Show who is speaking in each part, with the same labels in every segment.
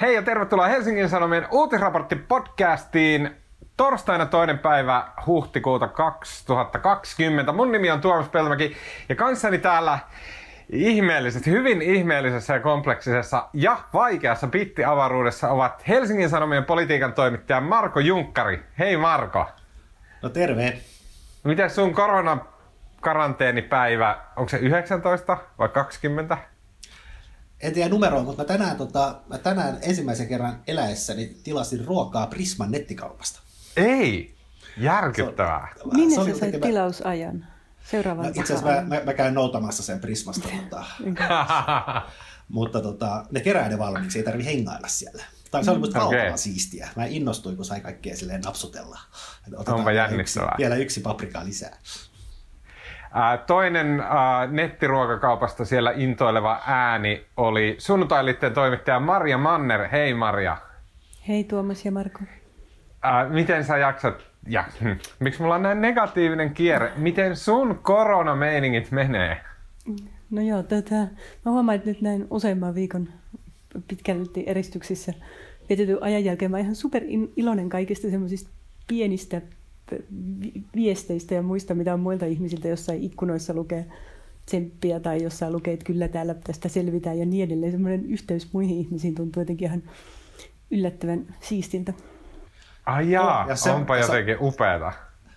Speaker 1: Hei ja tervetuloa Helsingin Sanomien uutisraportti-podcastiin. Torstaina toinen päivä huhtikuuta 2020. Mun nimi on Tuomas Peltomäki ja kanssani täällä ihmeellisesti, hyvin ihmeellisessä ja kompleksisessa ja vaikeassa pittiavaruudessa ovat Helsingin Sanomien politiikan toimittaja Marko Junkkari. Hei Marko.
Speaker 2: No terve.
Speaker 1: Miten sun koronakaranteenipäivä, onko se 19 vai 20?
Speaker 2: En tiedä numeroa, mutta mä tänään, tota, mä tänään ensimmäisen kerran eläessäni tilasin ruokaa Prisman nettikaupasta.
Speaker 1: Ei! Järkyttävää.
Speaker 3: Se Minne sä sait tekemä... tilausajan? Seuraavan no,
Speaker 2: itse asiassa mä, mä, mä, käyn noutamassa sen Prismasta, mutta, mutta tota, ne kerää ne valmiiksi, ei tarvi hengailla siellä. Tai se oli musta okay. valtavan siistiä. Mä innostuin, kun sai kaikkea silleen napsutella.
Speaker 1: Onpa jännittävää.
Speaker 2: Yksi, vielä yksi paprika lisää.
Speaker 1: Toinen nettiruokakaupasta siellä intoileva ääni oli sunnuntailitten toimittaja Maria Manner. Hei Maria.
Speaker 3: Hei Tuomas ja Marko.
Speaker 1: Miten sä jaksat ja hm, miksi mulla on näin negatiivinen kierre? Miten sun koronameiningit menee?
Speaker 3: No joo, tota, mä huomaan, että nyt näin useamman viikon pitkälti eristyksissä vietetyn ajan jälkeen mä ihan super iloinen kaikista semmoisista pienistä viesteistä ja muista, mitä on muilta ihmisiltä jossain ikkunoissa lukee tsemppiä tai jossain lukee, että kyllä täällä tästä selvitään ja niin edelleen. Semmoinen yhteys muihin ihmisiin tuntuu jotenkin ihan yllättävän siistintä.
Speaker 1: Ai jaa, ja se, onpa jotenkin se, upeata.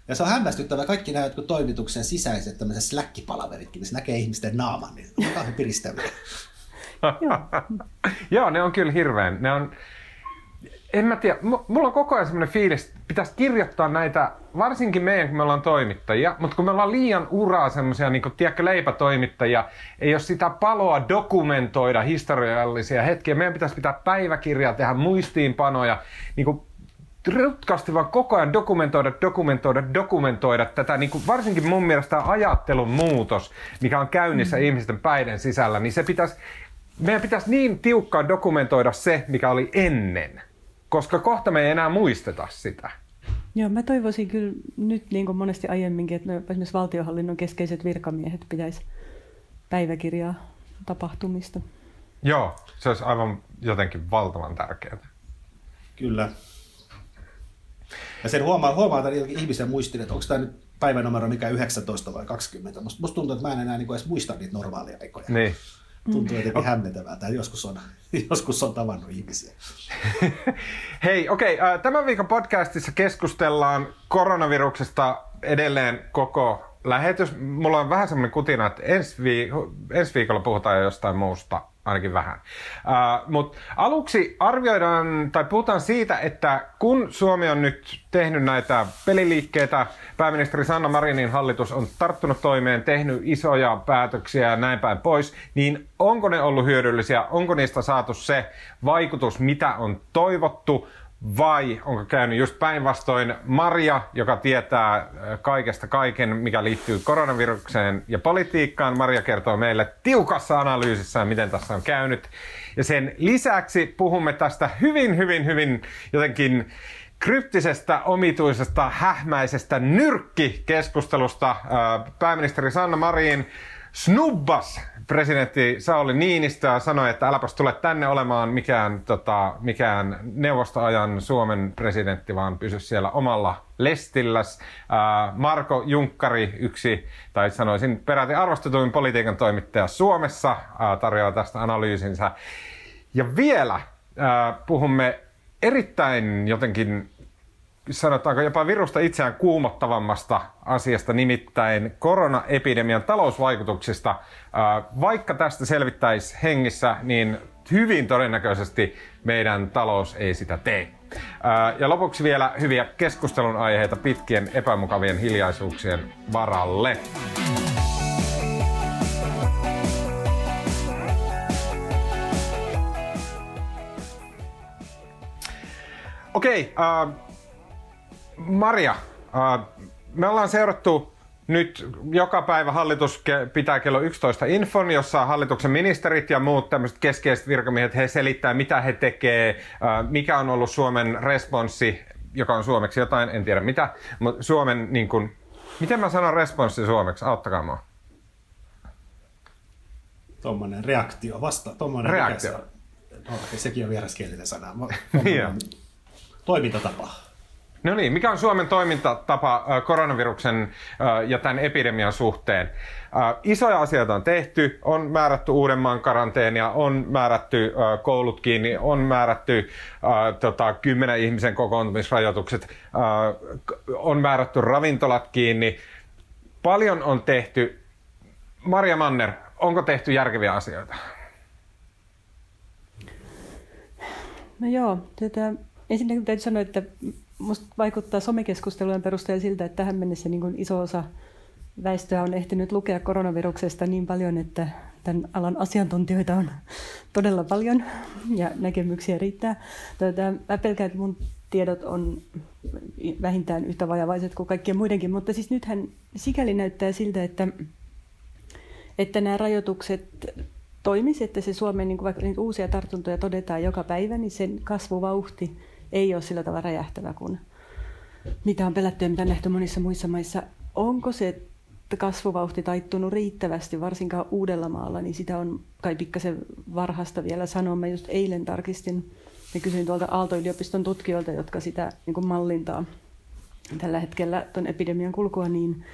Speaker 2: Ja se on hämmästyttävää, kaikki nämä jotkut toimituksen sisäiset tämmöiset släkkipalaveritkin, se näkee ihmisten naaman, niin on kauhean piristäviä.
Speaker 1: Joo, ne on kyllä hirveän. Ne on, en mä tiedä, mulla on koko ajan semmoinen fiilis, että pitäisi kirjoittaa näitä, varsinkin meidän, kun me ollaan toimittajia, mutta kun me ollaan liian uraa semmoisia, niin kuin, tiedätkö, leipätoimittajia, ei ole sitä paloa dokumentoida historiallisia hetkiä. Meidän pitäisi pitää päiväkirjaa, tehdä muistiinpanoja, niin kuin, rutkasti vaan koko ajan dokumentoida, dokumentoida, dokumentoida tätä, niin kuin varsinkin mun mielestä ajattelun muutos, mikä on käynnissä mm. ihmisten päiden sisällä, niin se pitäisi, meidän pitäisi niin tiukkaan dokumentoida se, mikä oli ennen, koska kohta me ei enää muisteta sitä.
Speaker 3: Joo, mä toivoisin kyllä nyt niin kuin monesti aiemminkin, että no, esimerkiksi valtiohallinnon keskeiset virkamiehet pitäisi päiväkirjaa tapahtumista.
Speaker 1: Joo, se olisi aivan jotenkin valtavan tärkeää.
Speaker 2: Kyllä. Ja sen huomaa, huomaa että ihmisen muistin, että onko tämä nyt päivänumero mikä 19 vai 20. Musta, musta tuntuu, että mä en enää niin edes muista niitä normaaleja aikoja.
Speaker 1: Niin.
Speaker 2: Tuntuu jotenkin hämmentävää, joskus on, joskus on tavannut ihmisiä.
Speaker 1: Hei, okei. Okay, tämän viikon podcastissa keskustellaan koronaviruksesta edelleen koko lähetys. Mulla on vähän semmoinen kutina, että ensi, viik- ensi viikolla puhutaan jo jostain muusta ainakin vähän. Uh, Mutta aluksi arvioidaan tai puhutaan siitä, että kun Suomi on nyt tehnyt näitä peliliikkeitä, pääministeri Sanna Marinin hallitus on tarttunut toimeen, tehnyt isoja päätöksiä ja näin päin pois, niin onko ne ollut hyödyllisiä? Onko niistä saatu se vaikutus, mitä on toivottu? Vai onko käynyt just päinvastoin Maria, joka tietää äh, kaikesta kaiken, mikä liittyy koronavirukseen ja politiikkaan. Maria kertoo meille tiukassa analyysissä, miten tässä on käynyt. Ja sen lisäksi puhumme tästä hyvin, hyvin, hyvin jotenkin kryptisestä, omituisesta, hähmäisestä nyrkkikeskustelusta. Äh, pääministeri Sanna Marin snubbas presidentti Sauli Niinistö sanoi, että äläpäs tule tänne olemaan mikään, tota, mikään neuvostoajan Suomen presidentti, vaan pysy siellä omalla lestilläs. Ää, Marko Junkkari, yksi, tai sanoisin peräti arvostetuin politiikan toimittaja Suomessa, ää, tarjoaa tästä analyysinsä. Ja vielä ää, puhumme erittäin jotenkin sanotaanko jopa virusta itseään kuumottavammasta asiasta, nimittäin koronaepidemian talousvaikutuksista. Vaikka tästä selvittäisi hengissä, niin hyvin todennäköisesti meidän talous ei sitä tee. Ja lopuksi vielä hyviä keskustelun aiheita pitkien epämukavien hiljaisuuksien varalle. Okei, okay, uh, Maria, äh, me ollaan seurattu nyt joka päivä hallitus pitää kello 11 infon, jossa hallituksen ministerit ja muut tämmöiset keskeiset virkamiehet, he selittää mitä he tekee, mikä on ollut Suomen responssi, joka on suomeksi jotain, en tiedä mitä, mutta Suomen niin kuin, miten mä sanon responssi suomeksi, auttakaa mua.
Speaker 2: Tuommoinen reaktio, vasta, tuommoinen
Speaker 1: reaktio.
Speaker 2: No, sekin on vieraskielinen sana. Toimintatapa.
Speaker 1: No niin, mikä on Suomen toimintatapa koronaviruksen ja tämän epidemian suhteen? Isoja asioita on tehty, on määrätty Uudenmaan karanteenia, on määrätty koulut kiinni, on määrätty tota, kymmenen ihmisen kokoontumisrajoitukset, on määrätty ravintolat kiinni. Paljon on tehty. Maria Manner, onko tehty järkeviä asioita?
Speaker 3: No joo, tätä, ensinnäkin täytyy sanoa, että musta vaikuttaa somekeskustelujen perusteella siltä, että tähän mennessä niin kuin iso osa väestöä on ehtinyt lukea koronaviruksesta niin paljon, että tämän alan asiantuntijoita on todella paljon ja näkemyksiä riittää. Tätä, mä pelkään, että mun tiedot on vähintään yhtä vajavaiset kuin kaikkien muidenkin, mutta siis nythän sikäli näyttää siltä, että, että nämä rajoitukset toimisi, että se Suomen, niin vaikka uusia tartuntoja todetaan joka päivä, niin sen kasvuvauhti ei ole sillä tavalla räjähtävä kuin mitä on pelätty ja mitä on nähty monissa muissa maissa. Onko se kasvuvauhti taittunut riittävästi, varsinkaan Uudellamaalla, niin sitä on kai pikkasen varhasta vielä sanoa. Mä just eilen tarkistin ja kysyin tuolta Aalto-yliopiston tutkijoilta, jotka sitä niin kuin mallintaa tällä hetkellä tuon epidemian kulkua, niin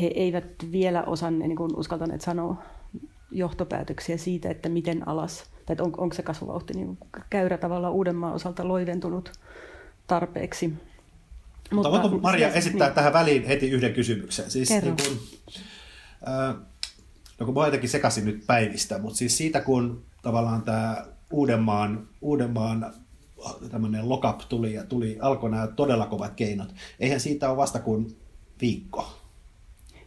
Speaker 3: he eivät vielä osanneet, niin kuin uskaltaneet sanoa johtopäätöksiä siitä, että miten alas, tai että on, onko se kasvuvauhti niin käyrä tavalla Uudenmaan osalta loiventunut tarpeeksi.
Speaker 2: Mutta, Mutta voinko Maria siis, esittää niin. tähän väliin heti yhden kysymyksen? Siis, Kerro. niin kun, äh, no kun mä jotenkin sekasin nyt päivistä, mutta siis siitä kun tavallaan tämä Uudenmaan, Uudenmaan tämmöinen lockup tuli ja tuli, alkoi nämä todella kovat keinot. Eihän siitä ole vasta kuin viikko.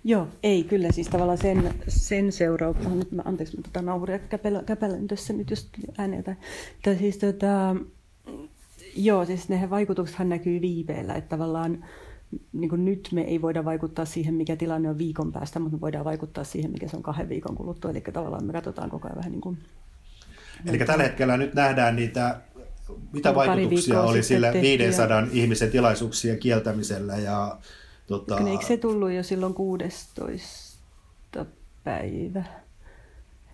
Speaker 3: Joo, ei kyllä siis tavallaan sen, sen seurauksena, nyt mä, anteeksi mä tota nauhuria käpälän tässä nyt just ääneltä, tai siis tota, joo, siis ne vaikutuksethan näkyy viipeellä, että tavallaan niin kuin nyt me ei voida vaikuttaa siihen, mikä tilanne on viikon päästä, mutta me voidaan vaikuttaa siihen, mikä se on kahden viikon kuluttua, eli tavallaan me katsotaan koko ajan vähän niin kuin...
Speaker 2: Eli tällä hetkellä nyt nähdään niitä mitä vaikutuksia oli sillä 500 ja... ihmisen tilaisuuksien kieltämisellä ja
Speaker 3: Tota... Eikö se tullut jo silloin 16. päivä?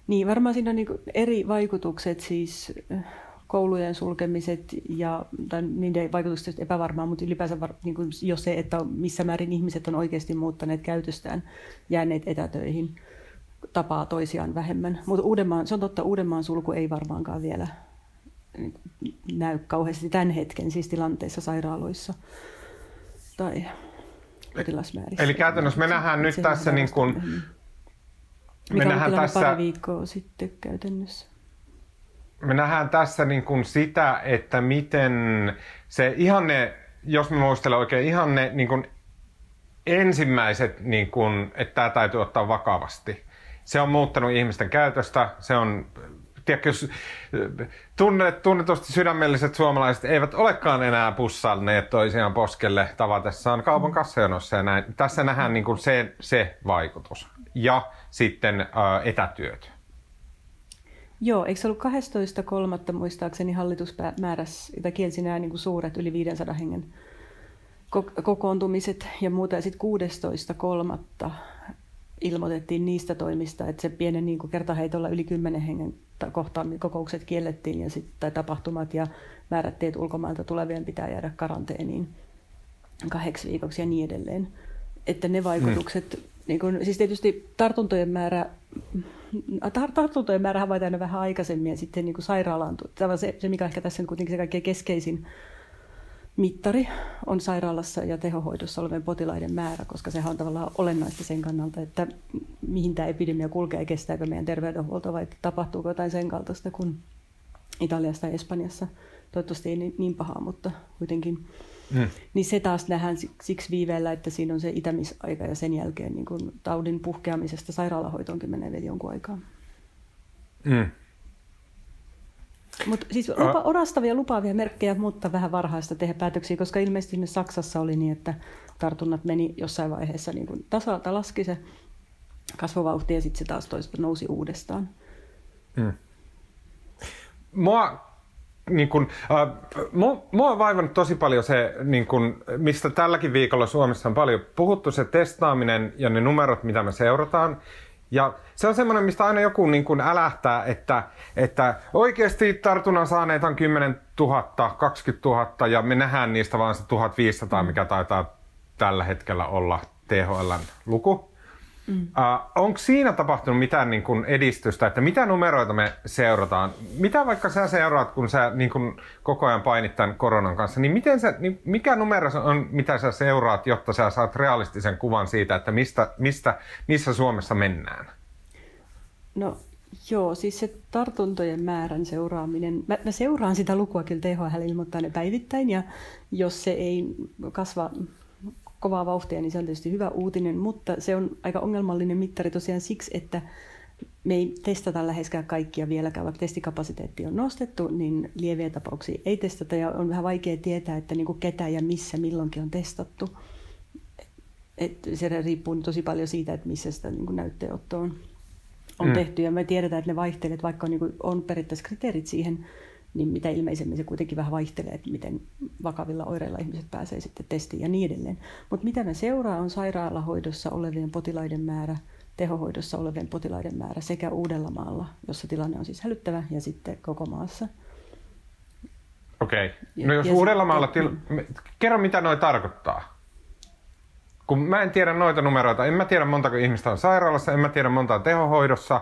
Speaker 3: Niin, varmaan siinä on niin eri vaikutukset, siis äh, koulujen sulkemiset ja tai niiden vaikutukset epävarmaa, mutta ylipäänsä var, niin kuin jo se, että missä määrin ihmiset on oikeasti muuttaneet käytöstään, jääneet etätöihin, tapaa toisiaan vähemmän. Mutta Uudenmaan, se on totta, Uudenmaan sulku ei varmaankaan vielä näy kauheasti tämän hetken siis tilanteissa sairaaloissa tai potilasmäärissä.
Speaker 1: Eli käytännössä me nähdään nyt tässä niin kuin,
Speaker 3: me nähdään tässä, pari viikkoa sitten käytännössä.
Speaker 1: Me nähdään tässä niin kuin sitä, että miten se ihan ne, jos me muistelen oikein, ihan ne niin kuin ensimmäiset, niin kuin, että tämä täytyy ottaa vakavasti. Se on muuttanut ihmisten käytöstä, se on tiedätkö, jos tunnet, tunnetusti sydämelliset suomalaiset eivät olekaan enää pussalneet toisiaan poskelle tavatessaan kaupan mm. kassajonossa ja näin. Tässä nähdään niin kuin se, se vaikutus. Ja sitten ä, etätyöt.
Speaker 3: Joo, eikö se ollut 12.3. muistaakseni hallitus määräsi, tai kielsi nämä niin kuin suuret yli 500 hengen kokoontumiset ja muuta. Ja sitten 16.3 ilmoitettiin niistä toimista, että se pienen niin kertaheitolla yli 10 hengen kohtaan kokoukset kiellettiin ja sit, tai tapahtumat ja määrättiin, että ulkomailta tulevien pitää jäädä karanteeniin kahdeksi viikoksi ja niin edelleen. Että ne vaikutukset, hmm. niin kun, siis tietysti tartuntojen määrä, tar- tartuntojen määrä havaitaan vähän aikaisemmin ja sitten niin sairaalaan, se, se mikä ehkä tässä on kuitenkin se kaikkein keskeisin mittari on sairaalassa ja tehohoidossa olevien potilaiden määrä, koska sehän on tavallaan olennaista sen kannalta, että mihin tämä epidemia kulkee ja kestääkö meidän terveydenhuolto vai tapahtuuko jotain sen kaltaista kuin Italiassa ja Espanjassa. Toivottavasti ei niin, niin pahaa, mutta kuitenkin. Mm. Niin se taas nähdään siksi viiveellä, että siinä on se itämisaika ja sen jälkeen niin kun taudin puhkeamisesta sairaalahoitoonkin menee vielä jonkun aikaa. Mm. Mutta siis lupa, orastavia lupaavia merkkejä, mutta vähän varhaista tehdä päätöksiä, koska ilmeisesti Saksassa oli niin, että tartunnat meni jossain vaiheessa niin kuin tasalta laski se kasvuvauhti ja sitten se taas toista nousi uudestaan. Hmm.
Speaker 1: Mua, niin kun, äh, mua, mua on vaivannut tosi paljon se, niin kun, mistä tälläkin viikolla Suomessa on paljon puhuttu, se testaaminen ja ne numerot, mitä me seurataan. Ja se on semmoinen, mistä aina joku niin kuin älähtää, että, että oikeasti tartunnan saaneet on 10 000, 20 000 ja me nähdään niistä vaan se 1500, mikä taitaa tällä hetkellä olla THLn luku. Mm. Uh, onko siinä tapahtunut mitään niin kuin edistystä, että mitä numeroita me seurataan? Mitä vaikka sä seuraat, kun sä niin kuin koko ajan painit tämän koronan kanssa, niin, miten sä, niin mikä numero on, mitä sä seuraat, jotta sä saat realistisen kuvan siitä, että mistä, mistä, missä Suomessa mennään?
Speaker 3: No Joo, siis se tartuntojen määrän seuraaminen, mä, mä seuraan sitä lukua, kyllä THL ilmoittaa ne päivittäin, ja jos se ei kasva kovaa vauhtia, niin se on tietysti hyvä uutinen, mutta se on aika ongelmallinen mittari tosiaan siksi, että me ei testata läheskään kaikkia vieläkään, vaikka testikapasiteetti on nostettu, niin lieviä tapauksia ei testata ja on vähän vaikea tietää, että niin kuin ketä ja missä milloinkin on testattu. Et se riippuu tosi paljon siitä, että missä sitä niin kuin näytteenotto on, on mm. tehty ja me tiedetään, että ne vaihtelee, vaikka on, niin kuin, on periaatteessa kriteerit siihen, niin mitä ilmeisemmin se kuitenkin vähän vaihtelee, että miten vakavilla oireilla ihmiset pääsee sitten testiin ja niin edelleen. Mutta mitä me seuraa on sairaalahoidossa olevien potilaiden määrä, tehohoidossa olevien potilaiden määrä sekä Uudellamaalla, jossa tilanne on siis hälyttävä, ja sitten koko maassa.
Speaker 1: Okei. Okay. No jos Uudellamaalla... Til... Kerro, mitä noi tarkoittaa. Kun mä en tiedä noita numeroita, en mä tiedä montako ihmistä on sairaalassa, en mä tiedä monta tehohoidossa.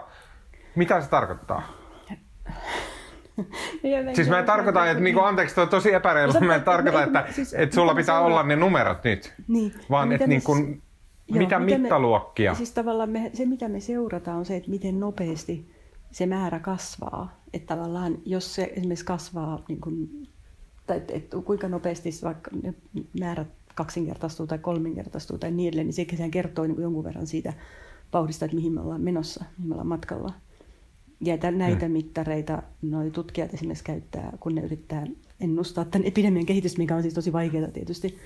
Speaker 1: Mitä se tarkoittaa? siis mä en tarkoita, että niinku, anteeksi, toi on tosi epäreilu, mä en tarkoita, että, siis, että sulla pitää olla ne numerot nyt, niin. vaan että niinku, Joo, mitä mittaluokkia?
Speaker 3: Me, siis tavallaan me, se, mitä me seurataan, on se, että miten nopeasti se määrä kasvaa. Että tavallaan, jos se esimerkiksi kasvaa, niin kuin, tai että, että kuinka nopeasti vaikka ne määrät kaksinkertaistuu tai kolminkertaistuu tai niin edelleen, niin se, kertoo niin kuin jonkun verran siitä vauhdista, että mihin me ollaan menossa, mihin me ollaan matkalla. Ja näitä hmm. mittareita noi tutkijat esimerkiksi käyttää, kun ne yrittää ennustaa tämän epidemian kehitystä, mikä on siis tosi vaikeaa tietysti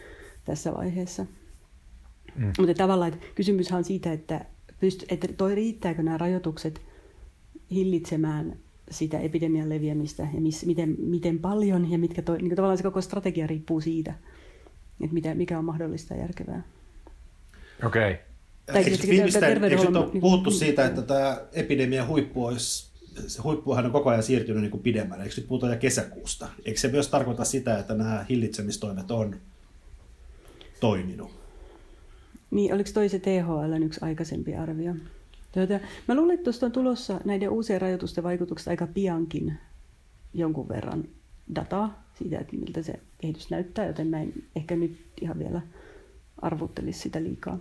Speaker 3: tässä vaiheessa. Hmm. Mutta tavallaan että kysymyshän on siitä, että, pyst- että toi riittääkö nämä rajoitukset hillitsemään sitä epidemian leviämistä ja miss, miten, miten paljon ja mitkä toi, niin tavallaan se koko strategia riippuu siitä, että mitä, mikä on mahdollista ja järkevää.
Speaker 1: Okei. Okay.
Speaker 2: Tai eikö, nyt ole puhuttu siitä, että tämä epidemian huippu olisi, se huippuhan on koko ajan siirtynyt niin kuin pidemmälle. Eikö nyt puhuta jo kesäkuusta? Eikö se myös tarkoita sitä, että nämä hillitsemistoimet on toiminut?
Speaker 3: Niin, oliko toi se THL yksi aikaisempi arvio? Tuota, mä luulen, että tuosta on tulossa näiden uusien rajoitusten vaikutuksesta aika piankin jonkun verran dataa siitä, että miltä se kehitys näyttää, joten mä en ehkä nyt ihan vielä arvuttelisi sitä liikaa.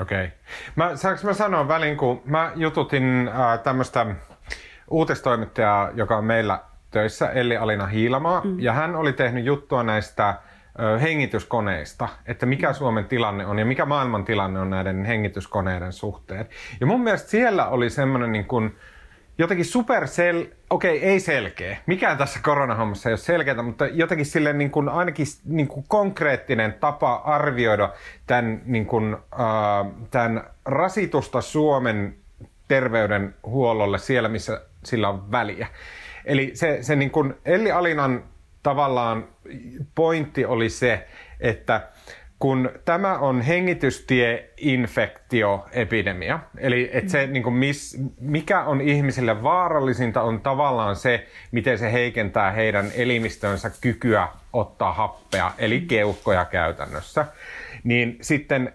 Speaker 1: Okei. Okay. Mä, saanko mä sanoa väliin, kun mä jututin äh, tämmöistä uutistoimittajaa, joka on meillä töissä, Elli Alina Hiilamaa, mm. ja hän oli tehnyt juttua näistä ö, hengityskoneista, että mikä Suomen tilanne on ja mikä maailman tilanne on näiden hengityskoneiden suhteen. Ja mun mielestä siellä oli semmoinen niin kuin, jotenkin supersel, okei okay, ei selkeä, mikään tässä koronahommassa ei ole selkeää, mutta jotenkin sille niin kuin, ainakin niin kuin konkreettinen tapa arvioida tämän, niin kuin, äh, tämän rasitusta Suomen terveydenhuollolle siellä, missä sillä on väliä. Eli se, se niin kuin Elli Alinan tavallaan pointti oli se, että kun tämä on hengitystieinfektioepidemia, eli että se, niin kuin miss, mikä on ihmisille vaarallisinta, on tavallaan se, miten se heikentää heidän elimistönsä kykyä ottaa happea, eli keuhkoja käytännössä. Niin sitten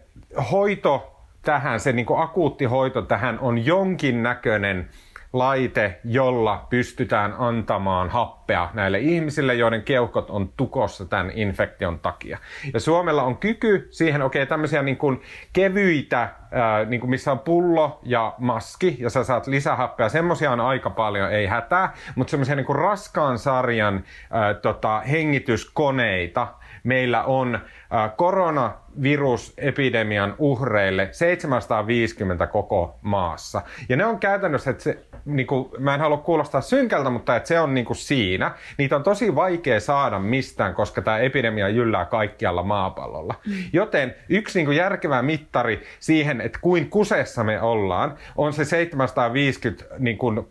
Speaker 1: hoito tähän, se niin kuin akuutti hoito tähän on jonkin näköinen laite, jolla pystytään antamaan happea näille ihmisille, joiden keuhkot on tukossa tämän infektion takia. Ja Suomella on kyky siihen, okei, okay, tämmöisiä niin kuin kevyitä, ää, niin kuin missä on pullo ja maski, ja sä saat lisähappea, semmoisia on aika paljon, ei hätää, mutta semmoisia niin kuin raskaan sarjan ää, tota, hengityskoneita, meillä on koronavirusepidemian uhreille 750 koko maassa. Ja ne on käytännössä, että se, niin kuin, mä en halua kuulostaa synkältä, mutta että se on niin kuin siinä. Niitä on tosi vaikea saada mistään, koska tämä epidemia jyllää kaikkialla maapallolla. Joten yksi niin kuin järkevä mittari siihen, että kuin kusessa me ollaan, on se 750 niin kuin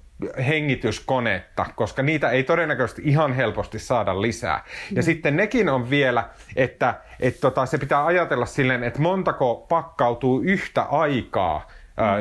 Speaker 1: hengityskonetta, koska niitä ei todennäköisesti ihan helposti saada lisää. Ja mm. sitten nekin on vielä, että et tota, se pitää ajatella silleen, että montako pakkautuu yhtä aikaa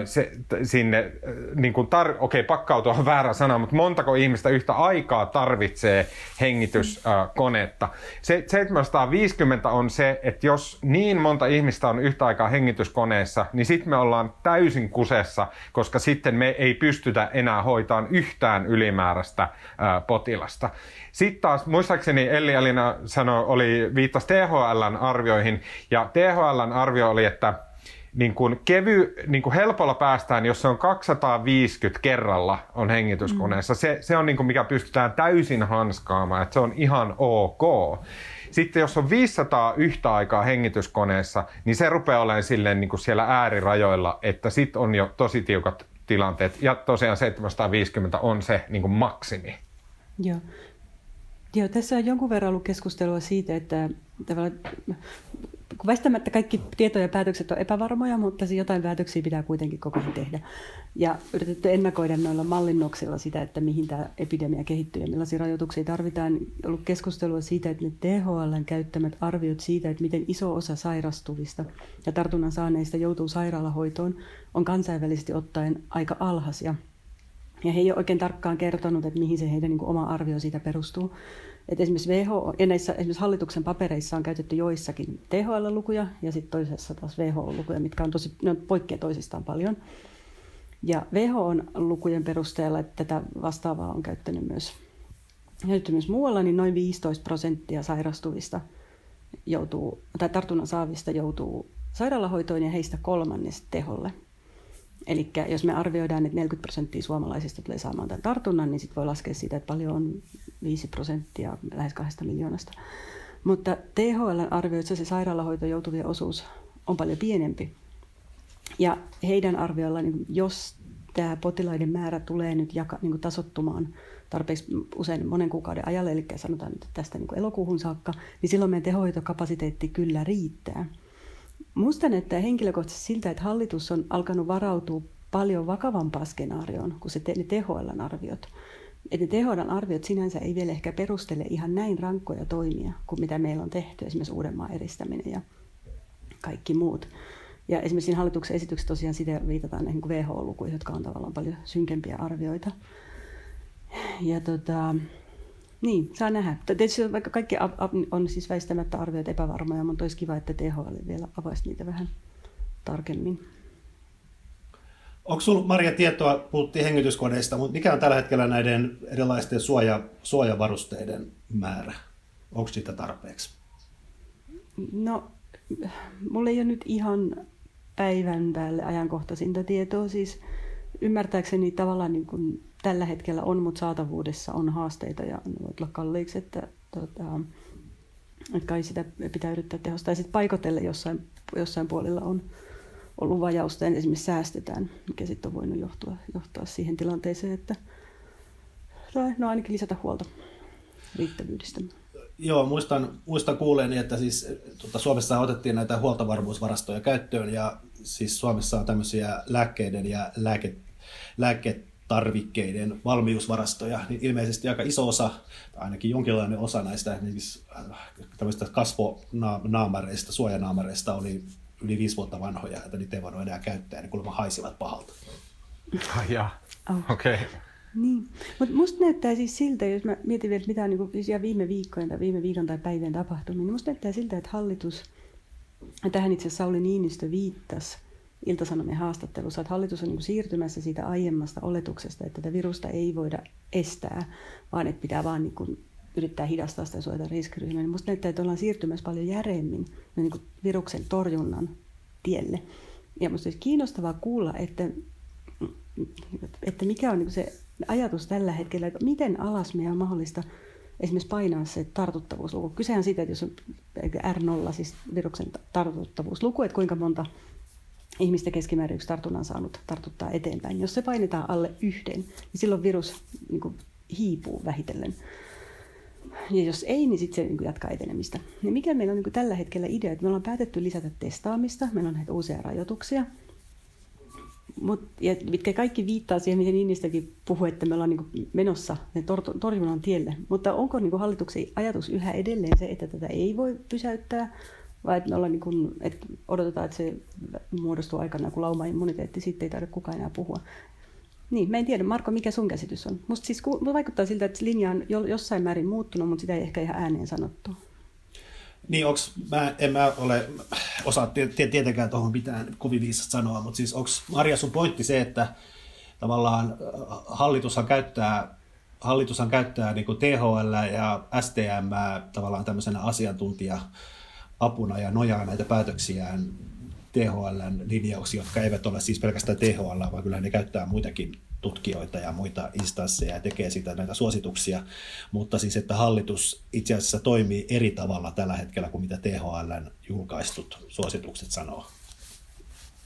Speaker 1: se, sinne, niin kuin tar- okei, pakkautua on väärä sana, mutta montako ihmistä yhtä aikaa tarvitsee hengityskonetta. Se, 750 on se, että jos niin monta ihmistä on yhtä aikaa hengityskoneessa, niin sitten me ollaan täysin kusessa, koska sitten me ei pystytä enää hoitamaan yhtään ylimääräistä ää, potilasta. Sitten taas, muistaakseni Elli Alina sanoi, oli, viittasi THLn arvioihin, ja THLn arvio oli, että niin kuin kevy, niin kuin helpolla päästään, jos se on 250 kerralla on hengityskoneessa. Mm. Se, se on niin kuin mikä pystytään täysin hanskaamaan, että se on ihan ok. Sitten jos on 500 yhtä aikaa hengityskoneessa, niin se rupeaa olemaan silleen niin kuin siellä äärirajoilla, että sitten on jo tosi tiukat tilanteet. Ja tosiaan 750 on se niin kuin maksimi.
Speaker 3: Joo. Joo, tässä on jonkun verran ollut keskustelua siitä, että kun väistämättä kaikki tieto ja päätökset on epävarmoja, mutta jotain päätöksiä pitää kuitenkin koko ajan tehdä. Ja yritetty ennakoida noilla mallinnoksilla sitä, että mihin tämä epidemia kehittyy ja millaisia rajoituksia tarvitaan. On ollut keskustelua siitä, että ne THLn käyttämät arviot siitä, että miten iso osa sairastuvista ja tartunnan saaneista joutuu sairaalahoitoon, on kansainvälisesti ottaen aika alhaisia. Ja he ei ole oikein tarkkaan kertonut, että mihin se heidän niin oma arvio siitä perustuu. Et esimerkiksi WHO, ja näissä esimerkiksi hallituksen papereissa on käytetty joissakin THL-lukuja ja sitten toisessa taas WHO-lukuja, mitkä on tosi, ne on toisistaan paljon. Ja WHO-lukujen perusteella, että tätä vastaavaa on käyttänyt myös, käytetty myös muualla, niin noin 15 prosenttia sairastuvista joutuu, tai tartunnan saavista joutuu sairaalahoitoon ja heistä kolmannes teholle. Eli jos me arvioidaan, että 40 prosenttia suomalaisista tulee saamaan tämän tartunnan, niin sitten voi laskea siitä, että paljon on 5 prosenttia lähes kahdesta miljoonasta. Mutta THL arvioi, että se sairaalahoito joutuvien osuus on paljon pienempi. Ja heidän arvioilla, niin jos tämä potilaiden määrä tulee nyt jaka, niin kuin tasottumaan tarpeeksi usein monen kuukauden ajalle, eli sanotaan nyt tästä niin kuin elokuuhun saakka, niin silloin meidän tehohoitokapasiteetti kyllä riittää. Musta näyttää henkilökohtaisesti siltä, että hallitus on alkanut varautua paljon vakavampaan skenaarioon kuin se te- ne THLn arviot. Että ne THLn arviot sinänsä ei vielä ehkä perustele ihan näin rankkoja toimia kuin mitä meillä on tehty, esimerkiksi Uudenmaan eristäminen ja kaikki muut. Ja esimerkiksi siinä hallituksen esityksessä tosiaan sitä viitataan näihin WHO-lukuihin, jotka on tavallaan paljon synkempiä arvioita. Ja tota, niin, saa nähdä. Tietysti vaikka kaikki on siis väistämättä arvioit epävarmoja, mutta olisi kiva, että THL vielä avaisi niitä vähän tarkemmin.
Speaker 2: Onko sinulla, Maria, tietoa, puhuttiin hengityskoneista, mutta mikä on tällä hetkellä näiden erilaisten suoja, suojavarusteiden määrä? Onko siitä tarpeeksi?
Speaker 3: No, mulla ei ole nyt ihan päivän päälle ajankohtaisinta tietoa. Siis ymmärtääkseni tavallaan niin kuin tällä hetkellä on, mutta saatavuudessa on haasteita ja ne voivat olla kalliiksi, että, tota, että kai sitä pitää yrittää tehostaa. Ja sitten paikotelle jossain, jossain puolilla on ollut vajausta ja esimerkiksi säästetään, mikä sitten on voinut johtua, johtaa siihen tilanteeseen, että tai no ainakin lisätä huolta riittävyydestä.
Speaker 2: Joo, muistan, muistan kuuleeni, että siis tuota, Suomessa otettiin näitä huoltovarmuusvarastoja käyttöön ja siis Suomessa on tämmöisiä lääkkeiden ja lääke, lääketarvikkeiden valmiusvarastoja, niin ilmeisesti aika iso osa, tai ainakin jonkinlainen osa näistä niin äh, tämmöistä kasvonaamareista, suojanaamareista oli yli viisi vuotta vanhoja, että niitä ei voinut enää käyttää, ja ne kuulemma haisivat pahalta.
Speaker 1: Ah, ja. Oh. okei. Okay.
Speaker 3: Niin, mutta musta näyttää siis siltä, jos mä mietin vielä, mitä on niin kuin, siis viime viikkojen tai viime viikon tai päivien tapahtumia, niin musta näyttää siltä, että hallitus, ja tähän itse asiassa Sauli Niinistö viittasi Ilta-Sanomien haastattelussa, että hallitus on niin siirtymässä siitä aiemmasta oletuksesta, että tätä virusta ei voida estää, vaan että pitää vaan niin kuin yrittää hidastaa sitä suojata riskiryhmää, niin näyttää, että ollaan siirtymässä paljon järeemmin niin kuin viruksen torjunnan tielle. Ja musta olisi kiinnostavaa kuulla, että, että mikä on niin se ajatus tällä hetkellä, että miten alas meidän on mahdollista esimerkiksi painaa se tartuttavuusluku. Kysehän siitä, että jos on R0, siis viruksen tartuttavuusluku, että kuinka monta ihmistä keskimäärin yksi tartunnan saanut tartuttaa eteenpäin. Jos se painetaan alle yhden, niin silloin virus niin kuin, hiipuu vähitellen. Ja jos ei, niin sitten se niin jatkaa etenemistä. Ja mikä meillä on niin tällä hetkellä idea, että me ollaan päätetty lisätä testaamista, meillä on näitä uusia rajoituksia, Mut, ja mitkä kaikki viittaa siihen, miten Niinistäkin puhuu, että me ollaan niin menossa tor- torjunnan tielle. Mutta onko niin hallituksen ajatus yhä edelleen se, että tätä ei voi pysäyttää, vai että, me ollaan niin kuin, että odotetaan, että se muodostuu aikana, kun lauma-immuniteetti, sitten ei tarvitse kukaan enää puhua. Niin, mä en tiedä. Marko, mikä sun käsitys on? Musta siis vaikuttaa siltä, että linja on jossain määrin muuttunut, mutta sitä ei ehkä ihan ääneen sanottu.
Speaker 2: Niin, onks, mä, en mä ole, osaa tietenkään tuohon mitään kovin viisasta sanoa, mutta siis onko Maria sun pointti se, että tavallaan äh, hallitushan käyttää, hallitushan käyttää niin THL ja STM tavallaan tämmöisenä asiantuntija apuna ja nojaa näitä päätöksiään THLn linjauksia, jotka eivät ole siis pelkästään THL, vaan kyllä ne käyttää muitakin tutkijoita ja muita instansseja ja tekee sitä näitä suosituksia, mutta siis että hallitus itse asiassa toimii eri tavalla tällä hetkellä kuin mitä THLn julkaistut suositukset sanoo.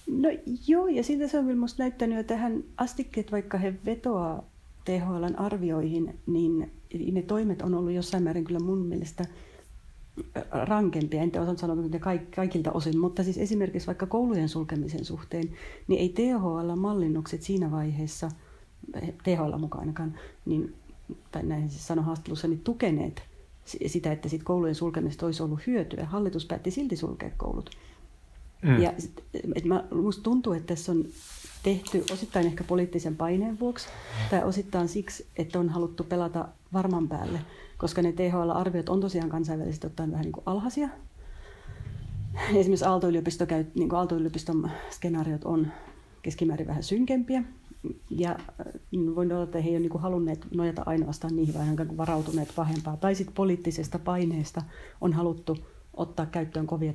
Speaker 3: No joo, ja siitä se on myös näyttänyt, että tähän asti, että vaikka he vetoaa THLn arvioihin, niin ne toimet on ollut jossain määrin kyllä mun mielestä rankempia, en osaa sanoa että kaikilta osin, mutta siis esimerkiksi vaikka koulujen sulkemisen suhteen, niin ei THL-mallinnukset siinä vaiheessa, THL mukaan ainakaan, niin, tai näin siis sano haastattelussa, niin tukeneet sitä, että sit koulujen sulkemista olisi ollut hyötyä. Hallitus päätti silti sulkea koulut. Mm. Ja et mä, musta tuntuu, että tässä on tehty osittain ehkä poliittisen paineen vuoksi, tai osittain siksi, että on haluttu pelata varman päälle, koska ne THL-arviot on tosiaan kansainvälisesti ottaen vähän niin kuin alhaisia. Esimerkiksi Aalto-yliopisto niin kuin Aalto-yliopiston skenaariot on keskimäärin vähän synkempiä. Ja mm, voin olla, että he eivät ole niin halunneet nojata ainoastaan niihin, vaan varautuneet pahempaa. Tai sitten poliittisesta paineesta on haluttu ottaa käyttöön kovia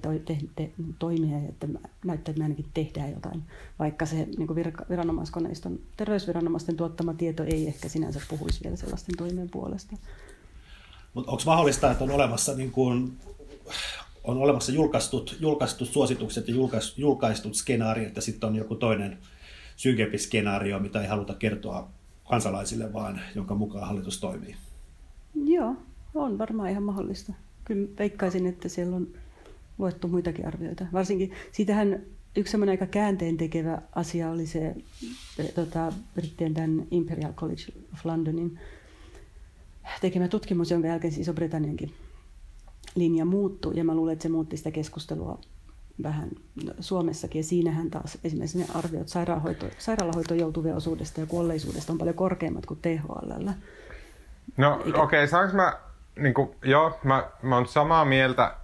Speaker 3: toimia, että näyttää, että me ainakin tehdään jotain, vaikka se niin vir- viranomaiskoneiston, terveysviranomaisten tuottama tieto ei ehkä sinänsä puhuisi vielä sellaisten toimien puolesta.
Speaker 2: Mutta onko mahdollista, että on olemassa, niin kuin, on olemassa julkaistut, julkaistut suositukset ja julkaistut, julkaistut skenaariot ja sitten on joku toinen synkempi skenaario, mitä ei haluta kertoa kansalaisille, vaan jonka mukaan hallitus toimii?
Speaker 3: Joo, on varmaan ihan mahdollista kyllä veikkaisin, että siellä on luettu muitakin arvioita. Varsinkin siitähän yksi semmoinen aika käänteen tekevä asia oli se tota, Brittien tämän Imperial College of Londonin tekemä tutkimus, jonka jälkeen siis Iso-Britanniankin linja muuttui. Ja mä luulen, että se muutti sitä keskustelua vähän Suomessakin. Ja siinähän taas esimerkiksi ne arviot sairaanhoito, sairaalahoitoon joutuvien osuudesta ja kuolleisuudesta on paljon korkeammat kuin THL.
Speaker 1: No okei, okay, saanko mä niin kuin, joo, mä, mä oon samaa mieltä